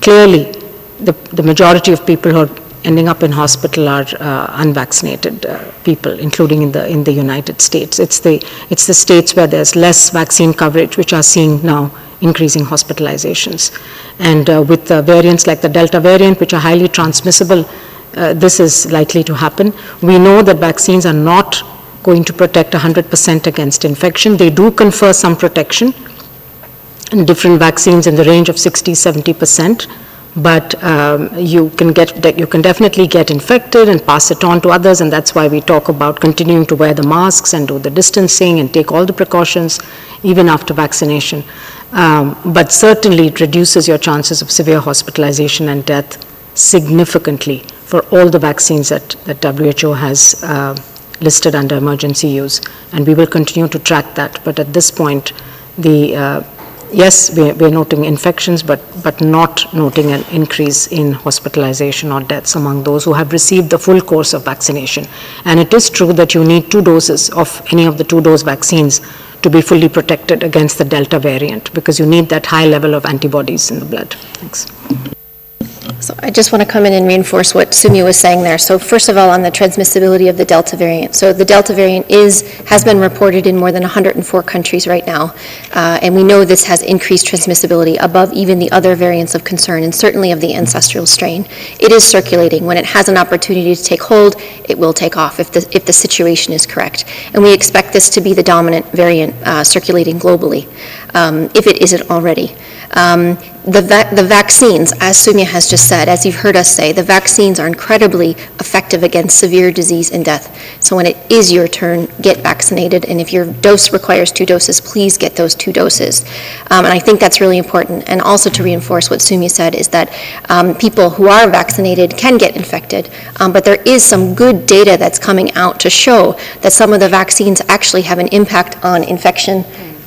clearly the, the majority of people who are ending up in hospital are uh, unvaccinated uh, people, including in the in the United States. It's the it's the states where there's less vaccine coverage which are seeing now increasing hospitalizations, and uh, with uh, variants like the Delta variant, which are highly transmissible, uh, this is likely to happen. We know that vaccines are not going to protect 100% against infection. They do confer some protection, and different vaccines in the range of 60, 70%. But um, you can get you can definitely get infected and pass it on to others, and that's why we talk about continuing to wear the masks and do the distancing and take all the precautions, even after vaccination. Um, but certainly, it reduces your chances of severe hospitalization and death significantly for all the vaccines that, that WHO has uh, listed under emergency use. And we will continue to track that. But at this point, the uh, yes, we, we're noting infections, but, but not noting an increase in hospitalization or deaths among those who have received the full course of vaccination. And it is true that you need two doses of any of the two dose vaccines to be fully protected against the Delta variant because you need that high level of antibodies in the blood. Thanks. So I just want to come in and reinforce what Soumya was saying there. So first of all, on the transmissibility of the Delta variant. So the Delta variant is, has been reported in more than 104 countries right now. Uh, and we know this has increased transmissibility above even the other variants of concern and certainly of the ancestral strain. It is circulating. When it has an opportunity to take hold, it will take off if the, if the situation is correct. And we expect this to be the dominant variant uh, circulating globally, um, if it isn't already. Um, the, va- the vaccines, as Soumya has just said, as you've heard us say, the vaccines are incredibly effective against severe disease and death. So when it is your turn, get vaccinated. And if your dose requires two doses, please get those two doses. Um, and I think that's really important. And also to reinforce what Soumya said is that um, people who are vaccinated can get infected, um, but there is some good data that's coming out to show that some of the vaccines actually have an impact on infection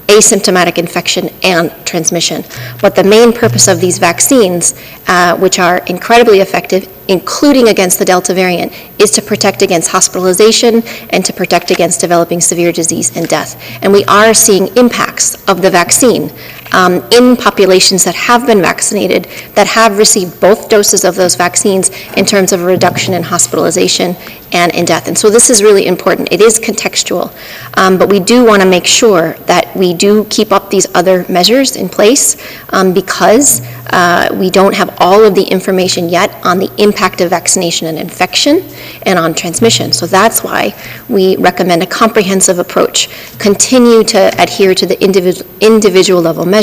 asymptomatic infection and transmission. But the main purpose of these vaccines, uh, which are incredibly effective, including against the Delta variant, is to protect against hospitalization and to protect against developing severe disease and death. And we are seeing impacts of the vaccine um, in populations that have been vaccinated, that have received both doses of those vaccines in terms of a reduction in hospitalization and in death. And so this is really important. It is contextual, um, but we do want to make sure that we do keep up these other measures in place um, because uh, we don't have all of the information yet on the impact of vaccination and infection and on transmission. So that's why we recommend a comprehensive approach. Continue to adhere to the individual, individual level measures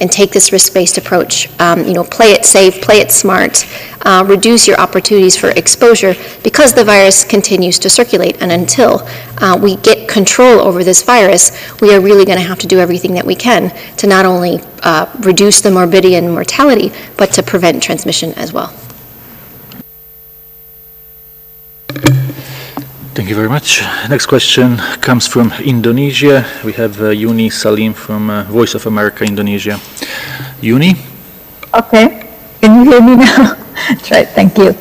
and take this risk-based approach. Um, you know, play it safe, play it smart, uh, reduce your opportunities for exposure because the virus continues to circulate. And until uh, we get control over this virus, we are really going to have to do everything that we can to not only uh, reduce the morbidity and mortality, but to prevent transmission as well. Thank you very much. Next question comes from Indonesia. We have uh, Yuni Salim from uh, Voice of America Indonesia. Yuni? Okay. Can you hear me now? That's right. Thank you.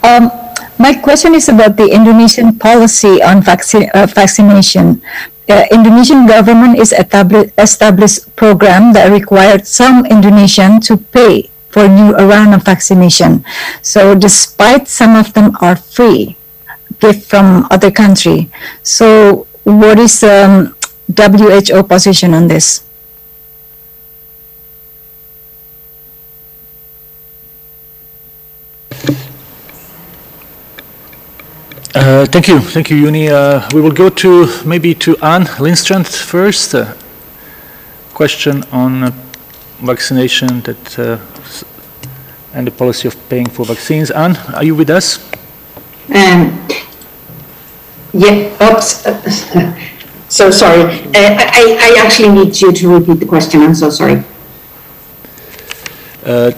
Um, my question is about the Indonesian policy on uh, vaccination. The Indonesian government is established established program that required some Indonesian to pay for new round of vaccination. So despite some of them are free, gift from other country. So what is um, WHO position on this? Uh, thank you, thank you, Yuni. Uh, we will go to maybe to Anne Lindstrand first. Uh, question on uh, vaccination that uh, and the policy of paying for vaccines. Anne, are you with us? Um, yeah, oops. So sorry. Uh, I, I actually need you to repeat the question. I'm so sorry. Uh,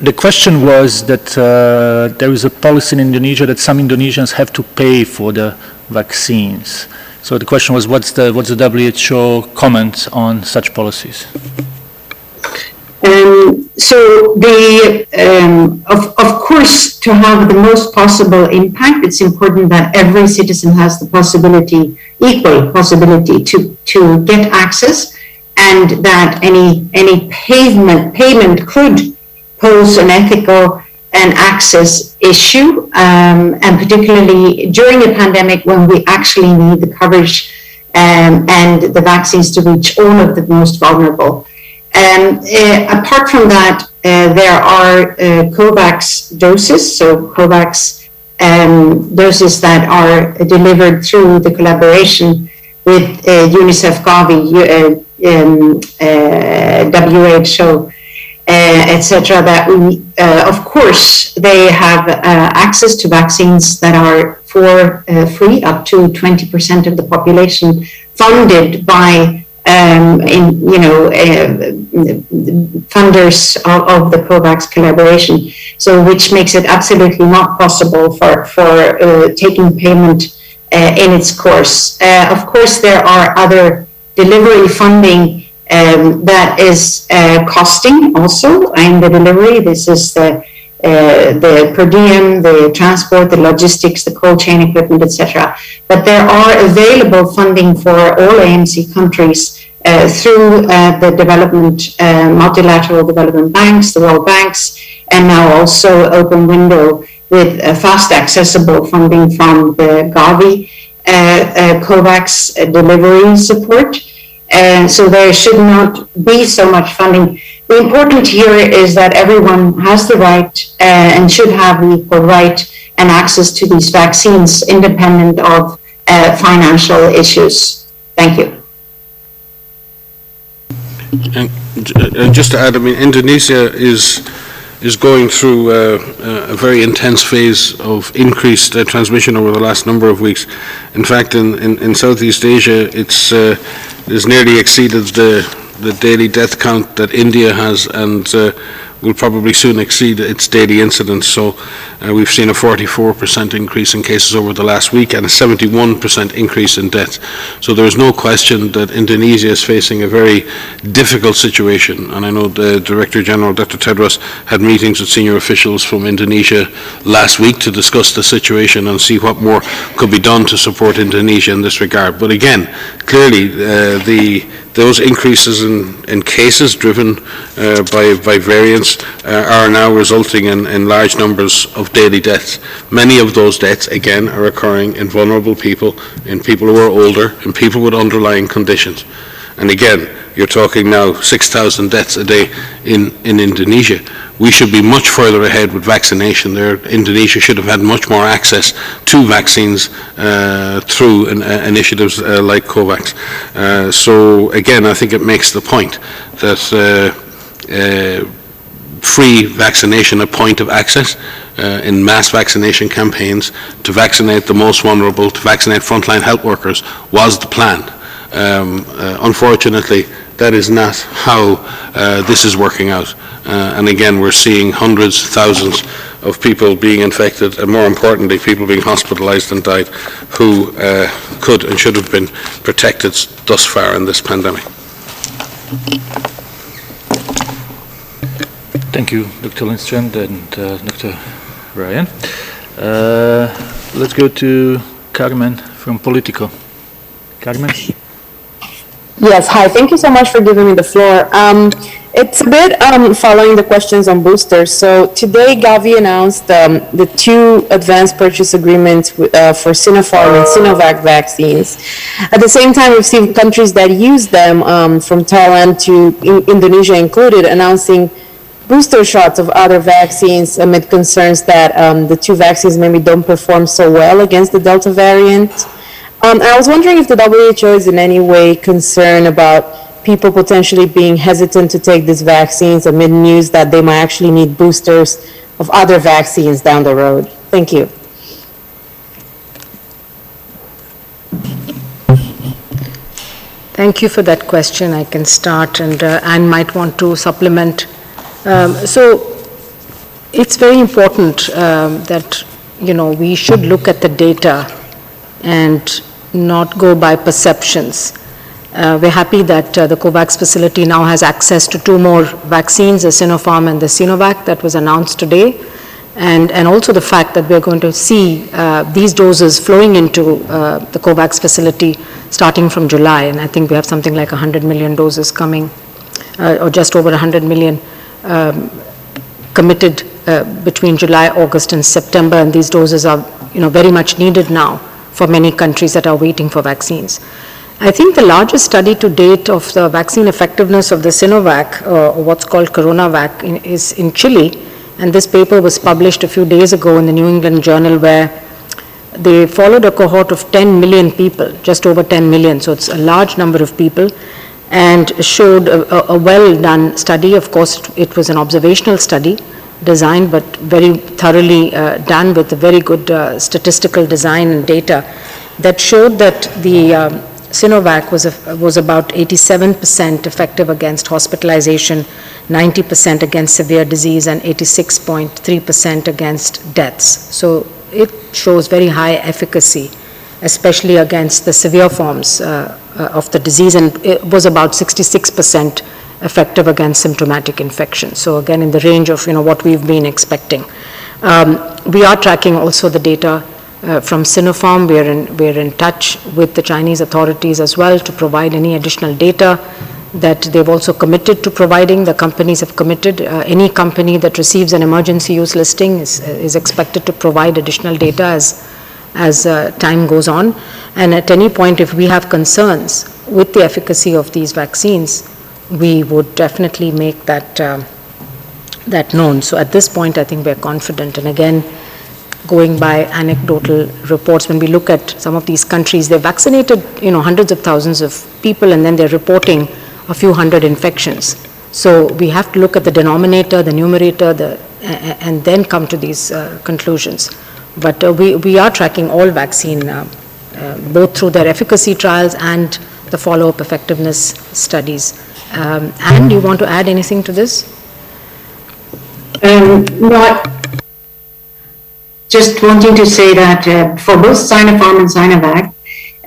The question was that uh, there is a policy in Indonesia that some Indonesians have to pay for the vaccines. So the question was, what's the, what's the WHO comment on such policies? Um, so the, um, of, of course, to have the most possible impact, it's important that every citizen has the possibility, equal possibility to, to get access and that any, any payment, payment could pose an ethical and access issue, um, and particularly during a pandemic when we actually need the coverage um, and the vaccines to reach all of the most vulnerable. Um, uh, apart from that, uh, there are uh, COVAX doses, so COVAX um, doses that are delivered through the collaboration with uh, UNICEF, Gavi, uh, um, uh, WHO, etc. That we, of course, they have access to vaccines that are for free, up to 20% of the population, funded by um, in, you know, uh, funders of, of, the COVAX collaboration. So, which makes it absolutely not possible for for uh, taking payment uh, in its course. Uh, of course, there are other delivery funding um, that is uh, costing also in the delivery. This is the uh, the per diem, the transport, the logistics, the cold chain equipment, etc. But there are available funding for all AMC countries uh, through uh, the development, uh, multilateral development banks, the World Banks, and now also Open Window with fast accessible funding from the Gavi COVAX delivery support. And so there should not be so much funding the important here is that everyone has the right uh, and should have the equal right and access to these vaccines independent of uh, financial issues. Thank you. And, and, just to add, I mean, Indonesia is is going through uh, a very intense phase of increased uh, transmission over the last number of weeks. In fact, in, in, in Southeast Asia, it's, uh, it's nearly exceeded the the daily death count that India has and uh, will probably soon exceed its daily incidence. So uh, we've seen a 44% increase in cases over the last week and a 71% increase in deaths. So there is no question that Indonesia is facing a very difficult situation. And I know the Director General, Dr. Tedros, had meetings with senior officials from Indonesia last week to discuss the situation and see what more could be done to support Indonesia in this regard. But again, clearly uh, the those increases in, in cases driven uh, by, by variants uh, are now resulting in, in large numbers of daily deaths. Many of those deaths, again, are occurring in vulnerable people, in people who are older, in people with underlying conditions. And again, you're talking now 6,000 deaths a day in, in Indonesia. We should be much further ahead with vaccination there. Indonesia should have had much more access to vaccines uh, through an, uh, initiatives uh, like COVAX. Uh, so again, I think it makes the point that uh, uh, free vaccination at point of access uh, in mass vaccination campaigns to vaccinate the most vulnerable, to vaccinate frontline health workers was the plan. Um, uh, unfortunately, that is not how uh, this is working out. Uh, and again, we're seeing hundreds, thousands of people being infected, and more importantly, people being hospitalized and died who uh, could and should have been protected thus far in this pandemic. Thank you, Dr. Lindstrand and uh, Dr. Ryan. Uh, let's go to Carmen from Politico. Carmen? Yes, hi. Thank you so much for giving me the floor. Um, it's a bit um, following the questions on boosters. So today, Gavi announced um, the two advanced purchase agreements uh, for Sinopharm and Sinovac vaccines. At the same time, we've seen countries that use them, um, from Thailand to in Indonesia included, announcing booster shots of other vaccines amid concerns that um, the two vaccines maybe don't perform so well against the Delta variant. Um, I was wondering if the WHO is in any way concerned about people potentially being hesitant to take these vaccines amid news that they might actually need boosters of other vaccines down the road. Thank you. Thank you for that question. I can start, and uh, Anne might want to supplement. Um, so, it's very important um, that you know we should look at the data and not go by perceptions. Uh, we're happy that uh, the COVAX facility now has access to two more vaccines, the Sinopharm and the Sinovac that was announced today. And, and also the fact that we're going to see uh, these doses flowing into uh, the COVAX facility starting from July. And I think we have something like 100 million doses coming, uh, or just over 100 million um, committed uh, between July, August, and September, and these doses are, you know, very much needed now for many countries that are waiting for vaccines. I think the largest study to date of the vaccine effectiveness of the Sinovac, uh, or what's called CoronaVac, in- is in Chile, and this paper was published a few days ago in the New England Journal, where they followed a cohort of 10 million people, just over 10 million, so it's a large number of people, and showed a, a- a well-done study. Of course, it was an observational study, designed but very thoroughly uh, done with a very good uh, statistical design and data that showed that the um, Sinovac was, a- was about 87% effective against hospitalization, 90% against severe disease, and 86.3% against deaths. So it shows very high efficacy, especially against the severe forms uh, of the disease, and it was about 66% effective against symptomatic infection. So again, in the range of, you know, what we've been expecting. Um, We are tracking also the data uh, from Sinopharm. We are in, we are in touch with the Chinese authorities as well to provide any additional data that they've also committed to providing. The companies have committed. Uh, Any company that receives an emergency use listing is, is expected to provide additional data as, as uh, time goes on. And at any point, if we have concerns with the efficacy of these vaccines, we would definitely make that, um, that known. So at this point, I think we're confident. And again, going by anecdotal reports, when we look at some of these countries, they've vaccinated, you know, hundreds of thousands of people, and then they're reporting a few hundred infections. So we have to look at the denominator, the numerator, the, and then come to these uh, conclusions. But uh, we, we are tracking all vaccine, uh, uh, both through their efficacy trials and the follow-up effectiveness studies. Um, do you want to add anything to this? Um, not, just wanting to say that uh, for both Sinopharm and Sinovac,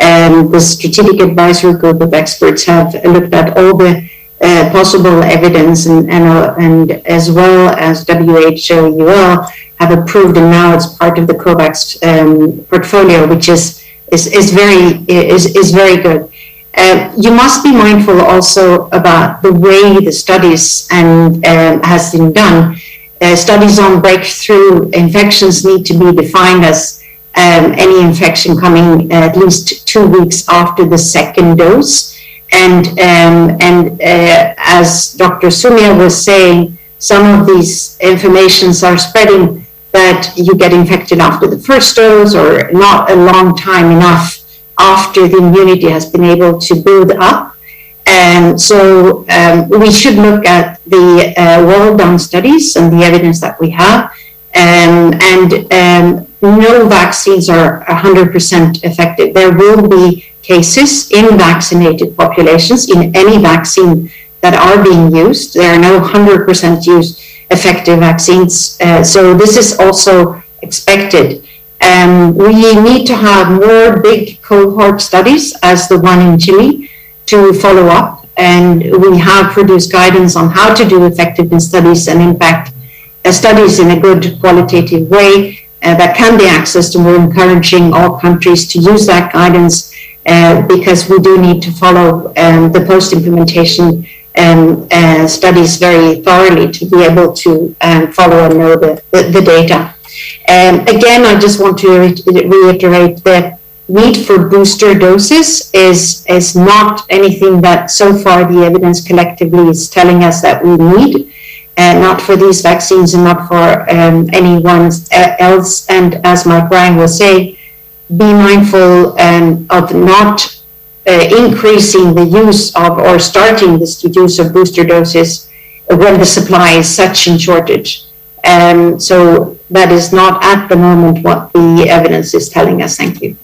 um, the strategic advisory group of experts have looked at all the uh, possible evidence and, and, uh, and as well as WHO EUL have approved and now it's part of the COVAX um, portfolio, which is, is, is very, is, is very good. Uh, you must be mindful also about the way the studies and um, has been done. Uh, studies on breakthrough infections need to be defined as um, any infection coming at least two weeks after the second dose. And um, and uh, as Dr. Soumya was saying, some of these informations are spreading that you get infected after the first dose or not a long time enough after the immunity has been able to build up. And so um, we should look at the uh, well-done studies and the evidence that we have. Um, and um, no vaccines are 100% effective. There will be cases in vaccinated populations in any vaccine that are being used. There are no 100% used effective vaccines. Uh, so this is also expected. Um, we need to have more big cohort studies as the one in Chile to follow up. And we have produced guidance on how to do effectiveness studies and impact uh, studies in a good qualitative way uh, that can be accessed. And we're encouraging all countries to use that guidance uh, because we do need to follow um, the post-implementation um, uh, studies very thoroughly to be able to um, follow and know the, the, the data. Um, again, I just want to re- reiterate that need for booster doses is, is not anything that so far the evidence collectively is telling us that we need, uh, not for these vaccines and not for um, anyone else. And as Mike Ryan will say, be mindful um, of not uh, increasing the use of or starting this use of booster doses when the supply is such in shortage. Um, so that is not at the moment what the evidence is telling us. Thank you.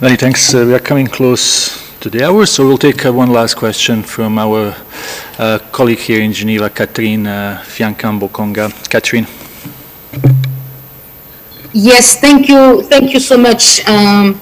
Many thanks. Uh, we are coming close to the hour, so we'll take uh, one last question from our uh, colleague here in Geneva, Catherine uh, Fiankan-Bokonga. Catherine. Yes, thank you, thank you so much. Um,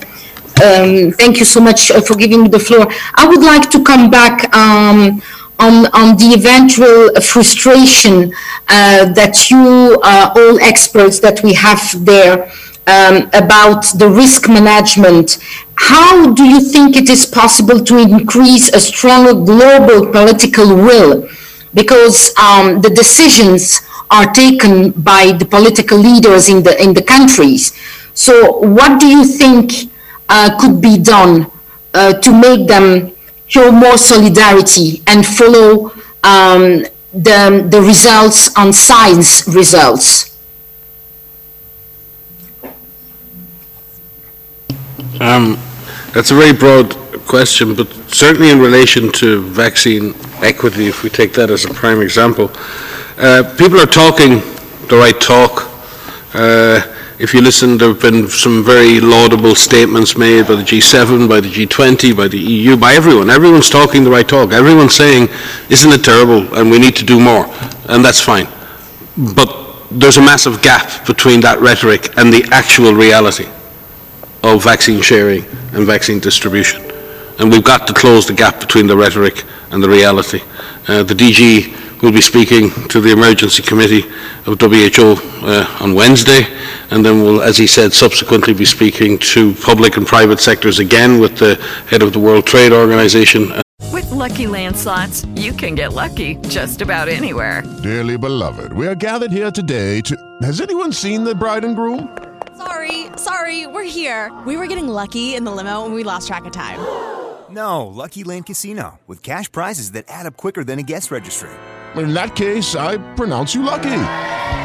um, thank you so much uh, for giving me the floor. I would like to come back um, on, on the eventual frustration uh, that you, uh, all experts that we have there, um, about the risk management. How do you think it is possible to increase a stronger global political will? Because um, the decisions are taken by the political leaders in the in the countries. So, what do you think uh, could be done uh, to make them show more solidarity and follow um, the the results on science results? Um, That's a very broad question, but certainly in relation to vaccine equity, if we take that as a prime example, uh, people are talking the right talk. Uh, If you listen, there have been some very laudable statements made by the G7, by the G20, by the EU, by everyone. Everyone's talking the right talk. Everyone's saying, isn't it terrible, and we need to do more, and that's fine. But there's a massive gap between that rhetoric and the actual reality of vaccine sharing and vaccine distribution. And we've got to close the gap between the rhetoric and the reality. Uh, the DG will be speaking to the Emergency Committee of WHO uh, on Wednesday, and then will, as he said, subsequently be speaking to public and private sectors again with the head of the World Trade Organization. With Lucky Land slots, you can get lucky just about anywhere. Dearly beloved, we are gathered here today to. Has anyone seen the bride and groom? Sorry, sorry, we're here. We were getting lucky in the limo and we lost track of time. No, Lucky Land Casino, with cash prizes that add up quicker than a guest registry. In that case, I pronounce you lucky.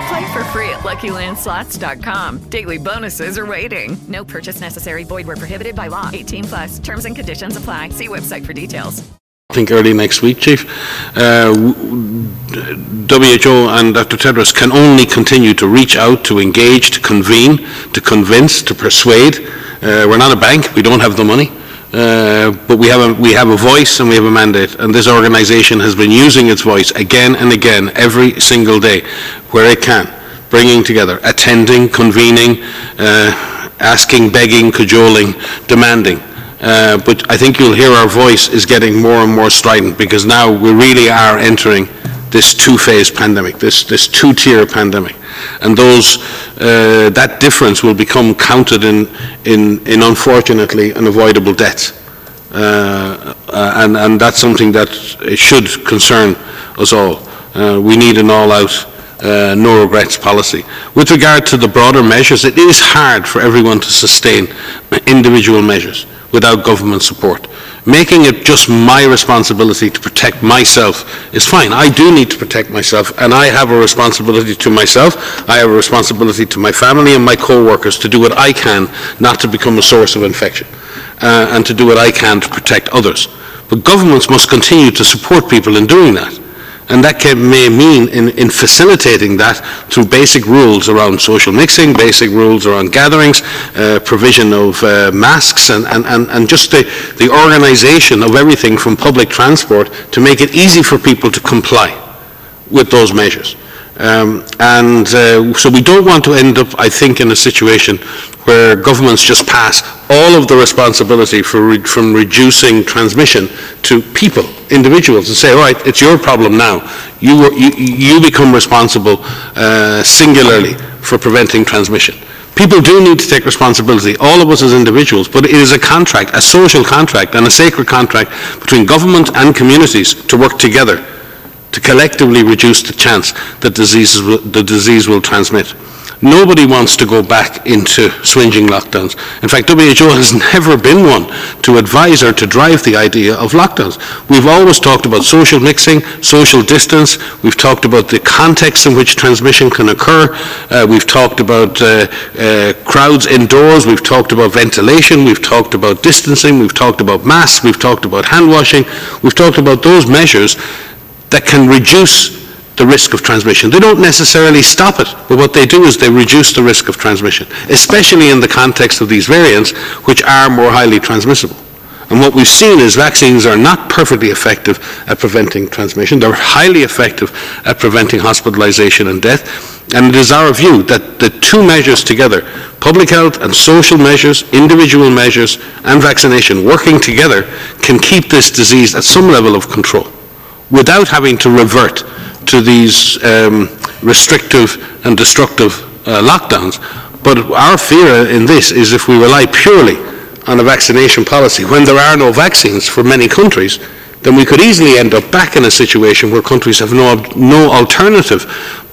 Play for free at LuckyLandSlots.com. Daily bonuses are waiting. No purchase necessary. Void where prohibited by law. 18 plus. Terms and conditions apply. See website for details. I think early next week, Chief. Uh, WHO and Dr. Tedros can only continue to reach out, to engage, to convene, to convince, to persuade. Uh, we're not a bank, we don't have the money. Uh, but we have, a, we have a voice and we have a mandate, and this organization has been using its voice again and again, every single day, where it can, bringing together, attending, convening, uh, asking, begging, cajoling, demanding. Uh, but I think you'll hear our voice is getting more and more strident because now we really are entering this two-phase pandemic, this, this two-tier pandemic. And those, uh, that difference will become counted in, in, in unfortunately unavoidable deaths. Uh, uh, and, and that's something that should concern us all. Uh, we need an all-out uh, no regrets policy. With regard to the broader measures, it is hard for everyone to sustain individual measures without government support. Making it just my responsibility to protect myself is fine. I do need to protect myself, and I have a responsibility to myself. I have a responsibility to my family and my co-workers to do what I can not to become a source of infection, uh, and to do what I can to protect others. But governments must continue to support people in doing that. And that can, may mean in, in facilitating that through basic rules around social mixing, basic rules around gatherings, uh, provision of uh, masks, and, and, and, and just the, the organization of everything from public transport to make it easy for people to comply with those measures. Um, and uh, so we don't want to end up, I think, in a situation where governments just pass all of the responsibility for re- from reducing transmission to people, individuals, and say, all right, it's your problem now. You, you, you become responsible uh, singularly for preventing transmission. People do need to take responsibility, all of us as individuals, but it is a contract, a social contract, and a sacred contract between government and communities to work together to collectively reduce the chance that diseases will, the disease will transmit. Nobody wants to go back into swinging lockdowns. In fact, WHO has never been one to advise or to drive the idea of lockdowns. We've always talked about social mixing, social distance. We've talked about the context in which transmission can occur. Uh, we've talked about uh, uh, crowds indoors. We've talked about ventilation. We've talked about distancing. We've talked about masks. We've talked about hand washing. We've talked about those measures that can reduce the risk of transmission. They don't necessarily stop it, but what they do is they reduce the risk of transmission, especially in the context of these variants, which are more highly transmissible. And what we've seen is vaccines are not perfectly effective at preventing transmission. They're highly effective at preventing hospitalization and death. And it is our view that the two measures together, public health and social measures, individual measures, and vaccination working together, can keep this disease at some level of control without having to revert to these um, restrictive and destructive uh, lockdowns. But our fear in this is if we rely purely on a vaccination policy, when there are no vaccines for many countries, then we could easily end up back in a situation where countries have no, no alternative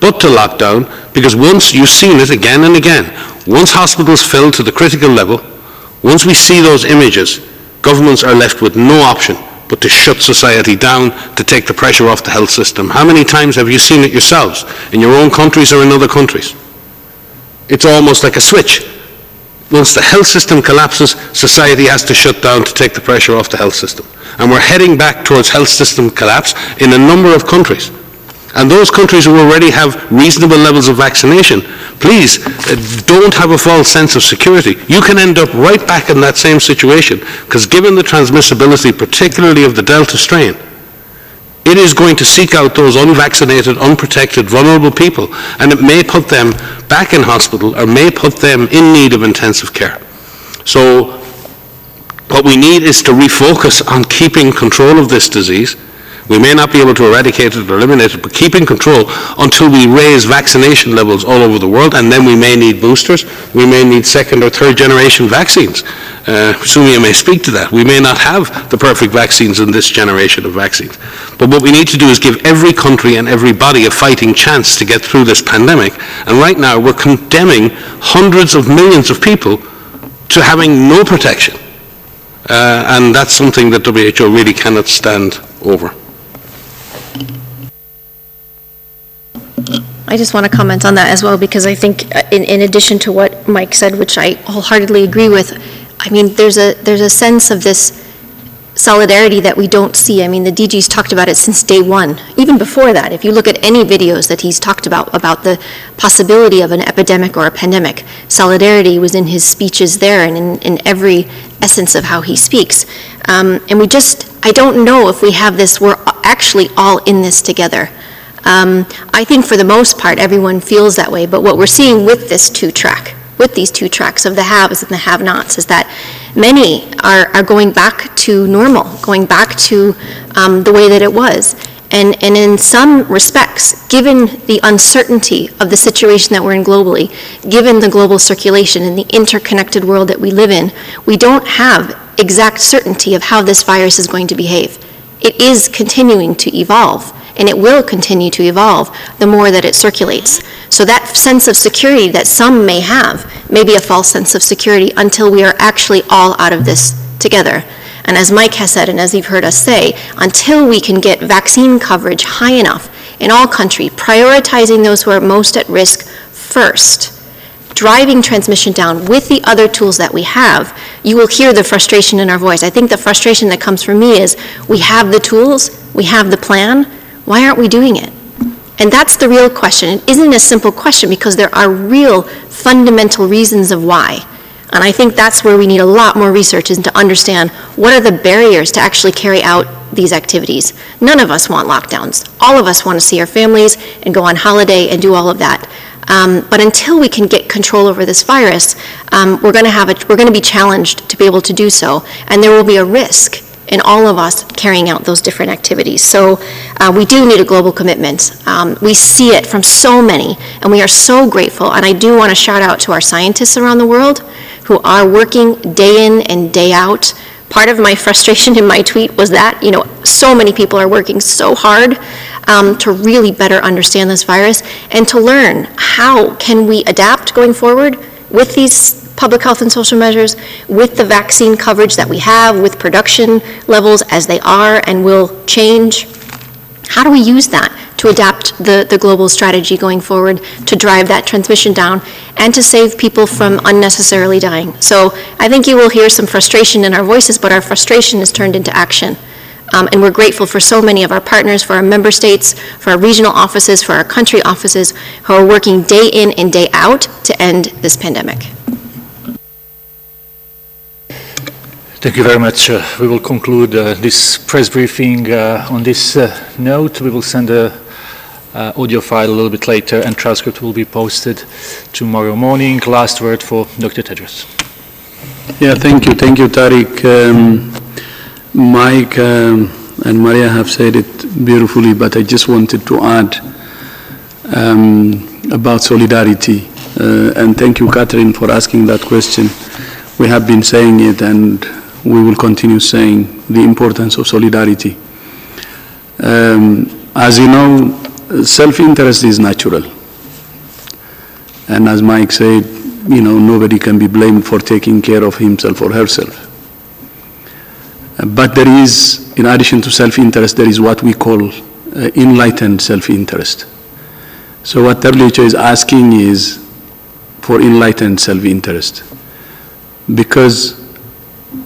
but to lockdown, because once you've seen it again and again, once hospitals fill to the critical level, once we see those images, governments are left with no option but to shut society down, to take the pressure off the health system. How many times have you seen it yourselves, in your own countries or in other countries? It's almost like a switch. Once the health system collapses, society has to shut down to take the pressure off the health system. And we're heading back towards health system collapse in a number of countries. And those countries who already have reasonable levels of vaccination, please uh, don't have a false sense of security. You can end up right back in that same situation because given the transmissibility, particularly of the Delta strain, it is going to seek out those unvaccinated, unprotected, vulnerable people, and it may put them back in hospital or may put them in need of intensive care. So what we need is to refocus on keeping control of this disease. We may not be able to eradicate it or eliminate it, but keeping control until we raise vaccination levels all over the world, and then we may need boosters. We may need second or third generation vaccines. Uh, Soumya may speak to that. We may not have the perfect vaccines in this generation of vaccines. But what we need to do is give every country and every body a fighting chance to get through this pandemic. And right now we're condemning hundreds of millions of people to having no protection. Uh, and that's something that WHO really cannot stand over. I just want to comment on that as well because I think, uh, in, in addition to what Mike said, which I wholeheartedly agree with, I mean, there's a there's a sense of this solidarity that we don't see. I mean, the DG's talked about it since day one, even before that. If you look at any videos that he's talked about about the possibility of an epidemic or a pandemic, solidarity was in his speeches there and in, in every essence of how he speaks. Um, and we just, I don't know if we have this. We're actually all in this together. Um, I think for the most part, everyone feels that way. But what we're seeing with this two track, with these two tracks of the haves and the have nots, is that many are, are going back to normal, going back to um, the way that it was. And, and in some respects, given the uncertainty of the situation that we're in globally, given the global circulation and the interconnected world that we live in, we don't have exact certainty of how this virus is going to behave. It is continuing to evolve and it will continue to evolve the more that it circulates. So that sense of security that some may have may be a false sense of security until we are actually all out of this together. And as Mike has said, and as you've heard us say, until we can get vaccine coverage high enough in all countries, prioritizing those who are most at risk first, driving transmission down with the other tools that we have, you will hear the frustration in our voice. I think the frustration that comes from me is we have the tools, we have the plan, why aren't we doing it? And that's the real question. It isn't a simple question because there are real fundamental reasons of why. And I think that's where we need a lot more research is to understand what are the barriers to actually carry out these activities. None of us want lockdowns. All of us want to see our families and go on holiday and do all of that. Um, but until we can get control over this virus, um, we're going to have a, we're going to be challenged to be able to do so, and there will be a risk in all of us carrying out those different activities. So uh, we do need a global commitment. Um, we see it from so many, and we are so grateful. And I do want to shout out to our scientists around the world who are working day in and day out. Part of my frustration in my tweet was that, you know, so many people are working so hard um, to really better understand this virus and to learn how can we adapt going forward with these public health and social measures, with the vaccine coverage that we have, with production levels as they are and will change. How do we use that to adapt the, the global strategy going forward to drive that transmission down and to save people from unnecessarily dying? So I think you will hear some frustration in our voices, but our frustration is turned into action. Um, and we're grateful for so many of our partners, for our member states, for our regional offices, for our country offices who are working day in and day out to end this pandemic. Thank you very much. Uh, we will conclude uh, this press briefing uh, on this uh, note. We will send a uh, audio file a little bit later and transcript will be posted tomorrow morning. Last word for Dr. Tedros. Yeah, thank you. Thank you, Tarik. Um, Mike um, and Maria have said it beautifully, but I just wanted to add um, about solidarity. Uh, and thank you, Catherine, for asking that question. We have been saying it and we will continue saying the importance of solidarity. Um, as you know, self-interest is natural. And as Mike said, you know, nobody can be blamed for taking care of himself or herself. But there is, in addition to self-interest, there is what we call uh, enlightened self-interest. So what WHO is asking is for enlightened self-interest. Because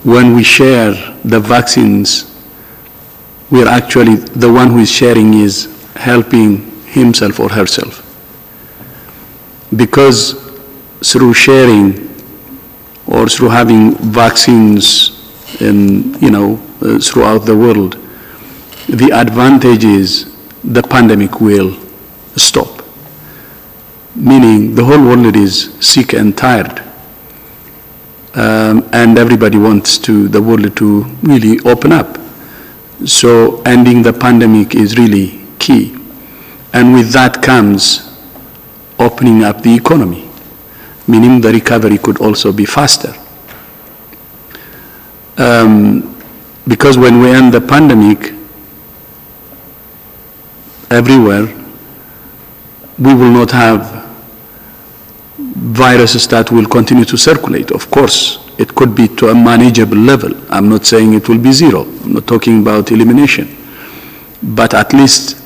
when we share the vaccines, we are actually, the one who is sharing is helping himself or herself. Because through sharing or through having vaccines in, you know, uh, throughout the world, the advantage is the pandemic will stop. Meaning the whole world is sick and tired. Um, and everybody wants to, the world to really open up. So ending the pandemic is really key. And with that comes opening up the economy, meaning the recovery could also be faster. Um, because when we end the pandemic, everywhere, we will not have viruses that will continue to circulate. Of course, it could be to a manageable level. I'm not saying it will be zero. I'm not talking about elimination. But at least,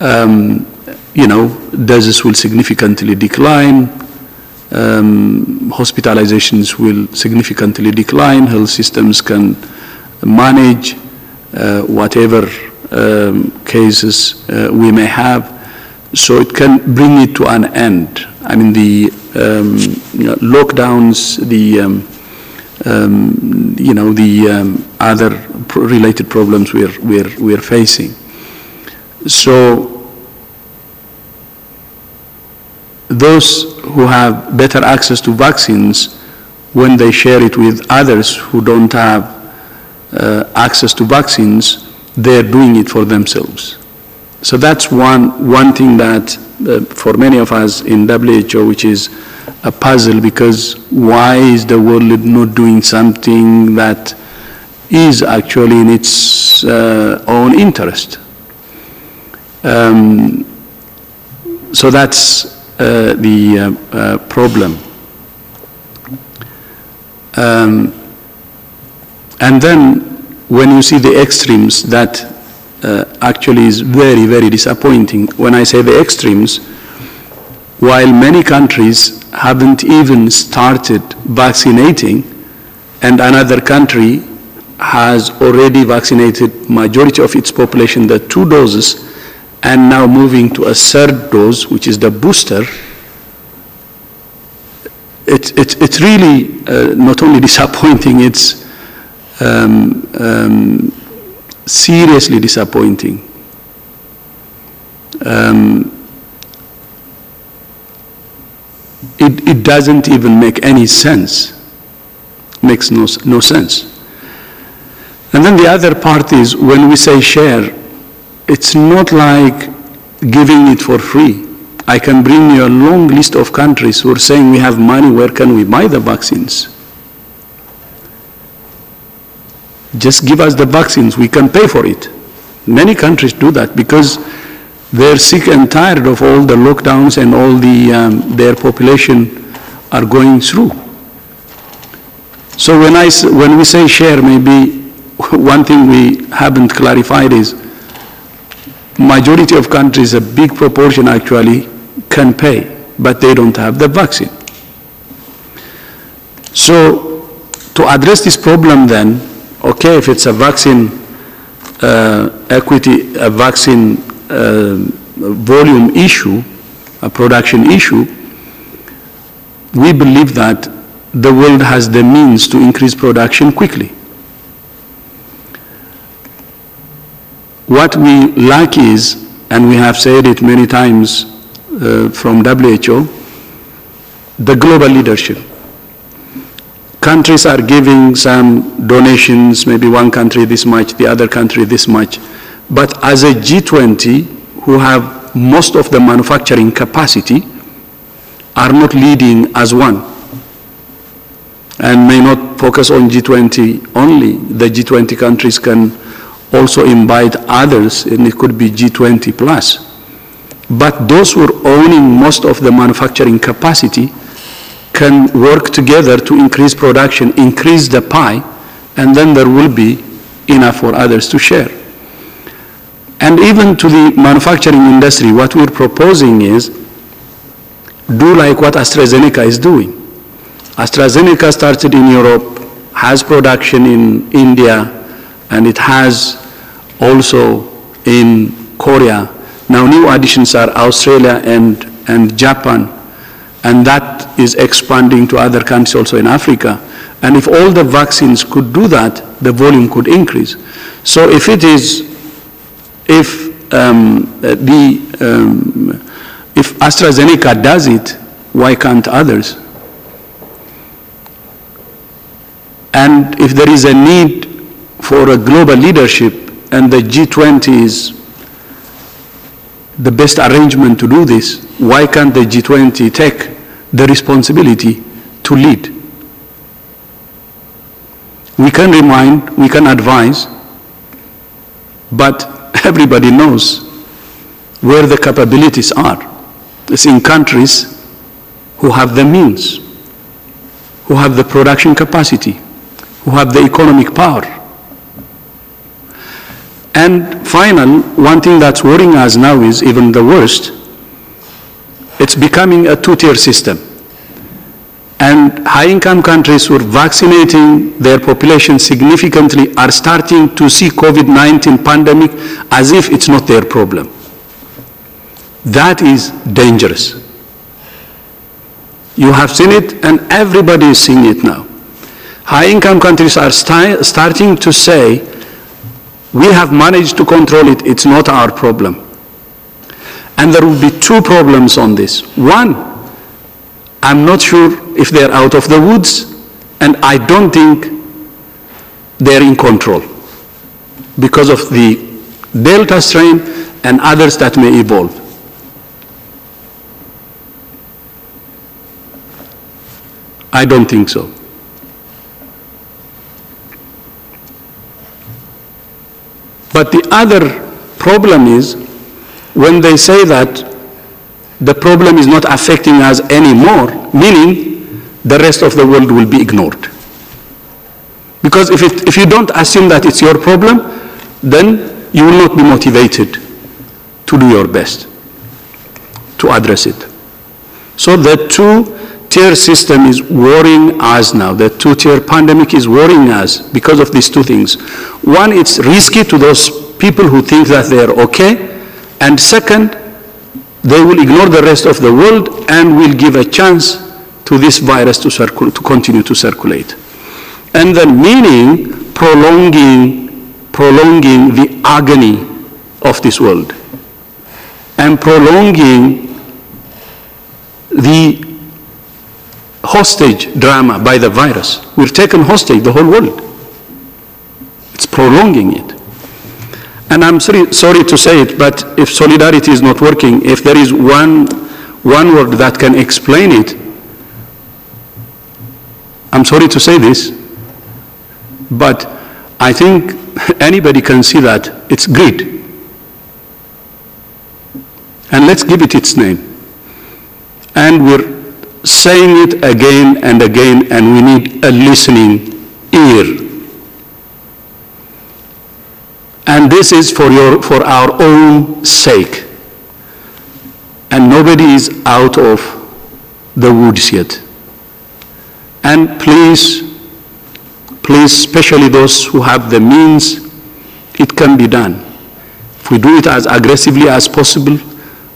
um, you know, doses will significantly decline, um, hospitalizations will significantly decline, health systems can manage uh, whatever um, cases uh, we may have. So it can bring it to an end. I mean, the um, you know, lockdowns, the um, um, you know the um, other pro- related problems we're we're we're facing. So those who have better access to vaccines, when they share it with others who don't have uh, access to vaccines, they're doing it for themselves. So that's one, one thing that uh, for many of us in WHO, which is a puzzle because why is the world not doing something that is actually in its uh, own interest? Um, so that's uh, the uh, uh, problem. Um, and then when you see the extremes, that uh, actually is very, very disappointing. When I say the extremes, while many countries haven't even started vaccinating, and another country has already vaccinated majority of its population, the two doses, and now moving to a third dose, which is the booster, it, it, it's really uh, not only disappointing, it's um, um, seriously disappointing. Um, it, it doesn't even make any sense. Makes no, no sense. And then the other part is when we say share, it's not like giving it for free. I can bring you a long list of countries who are saying we have money, where can we buy the vaccines? Just give us the vaccines, we can pay for it. Many countries do that because they're sick and tired of all the lockdowns and all the, um, their population are going through. So when, I, when we say share, maybe one thing we haven't clarified is majority of countries, a big proportion actually, can pay, but they don't have the vaccine. So to address this problem then, okay, if it's a vaccine uh, equity, a vaccine uh, volume issue, a production issue, we believe that the world has the means to increase production quickly. What we lack is, and we have said it many times uh, from WHO, the global leadership. Countries are giving some donations, maybe one country this much, the other country this much. But as a G20, who have most of the manufacturing capacity, are not leading as one and may not focus on G20 only. The G20 countries can also invite others, and it could be G20 plus. But those who are owning most of the manufacturing capacity can work together to increase production, increase the pie, and then there will be enough for others to share. And even to the manufacturing industry, what we're proposing is do like what AstraZeneca is doing. AstraZeneca started in Europe, has production in India, and it has also in Korea. Now new additions are Australia and, and Japan, and that is expanding to other countries also in Africa. And if all the vaccines could do that, the volume could increase. So if it is, if um, the, um, if AstraZeneca does it, why can't others? And if there is a need for a global leadership and the G20 is the best arrangement to do this, why can't the G20 take the responsibility to lead? We can remind, we can advise, but everybody knows where the capabilities are. It's in countries who have the means, who have the production capacity, who have the economic power. And final, one thing that's worrying us now is even the worst. It's becoming a two-tier system. And high-income countries who are vaccinating their population significantly are starting to see COVID-19 pandemic as if it's not their problem. That is dangerous. You have seen it and everybody is seeing it now. High-income countries are sti- starting to say, we have managed to control it, it's not our problem. And there will be two problems on this. One, I'm not sure if they're out of the woods, and I don't think they're in control because of the Delta strain and others that may evolve. I don't think so. But the other problem is when they say that the problem is not affecting us anymore, meaning the rest of the world will be ignored. Because if, it, if you don't assume that it's your problem, then you will not be motivated to do your best to address it. So the two tier system is worrying us now. The two tier pandemic is worrying us because of these two things. One, it's risky to those people who think that they are okay. And second, they will ignore the rest of the world and will give a chance to this virus to, circul- to continue to circulate. And then meaning prolonging, prolonging the agony of this world and prolonging the hostage drama by the virus. We're taken hostage, the whole world. It's prolonging it. And I'm sorry, sorry to say it, but if solidarity is not working, if there is one, one word that can explain it, I'm sorry to say this, but I think anybody can see that it's greed. And let's give it its name. And we're saying it again and again, and we need a listening ear. And this is for, your, for our own sake. And nobody is out of the woods yet. And please, please, especially those who have the means, it can be done. If we do it as aggressively as possible,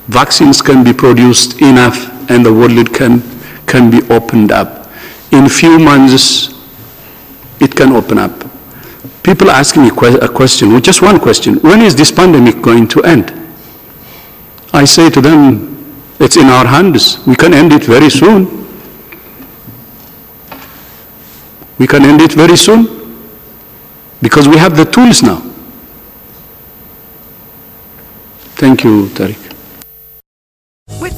vaccines can be produced enough and the world can, can be opened up. In few months, it can open up. People ask me a question, just one question. When is this pandemic going to end? I say to them, it's in our hands. We can end it very soon. We can end it very soon because we have the tools now. Thank you, Tarik.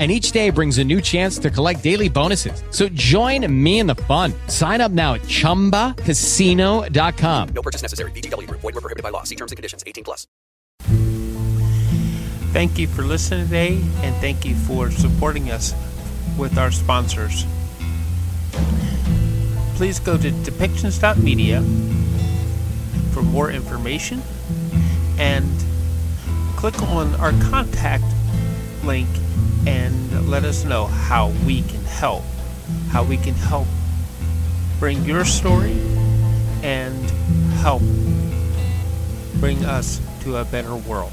And each day brings a new chance to collect daily bonuses. So join me in the fun. Sign up now at chumbacasino.com. No purchase necessary. VGW Group. Void were prohibited by law. See terms and conditions. 18 plus. Thank you for listening today, and thank you for supporting us with our sponsors. Please go to depictions.media for more information and click on our contact link and let us know how we can help. How we can help bring your story and help bring us to a better world.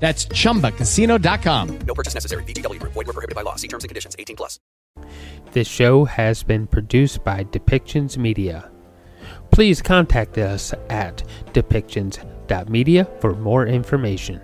That's chumbacasino.com. No purchase necessary. VGW Group. Void were prohibited by law. See terms and conditions. 18 plus. This show has been produced by Depictions Media. Please contact us at depictions.media for more information.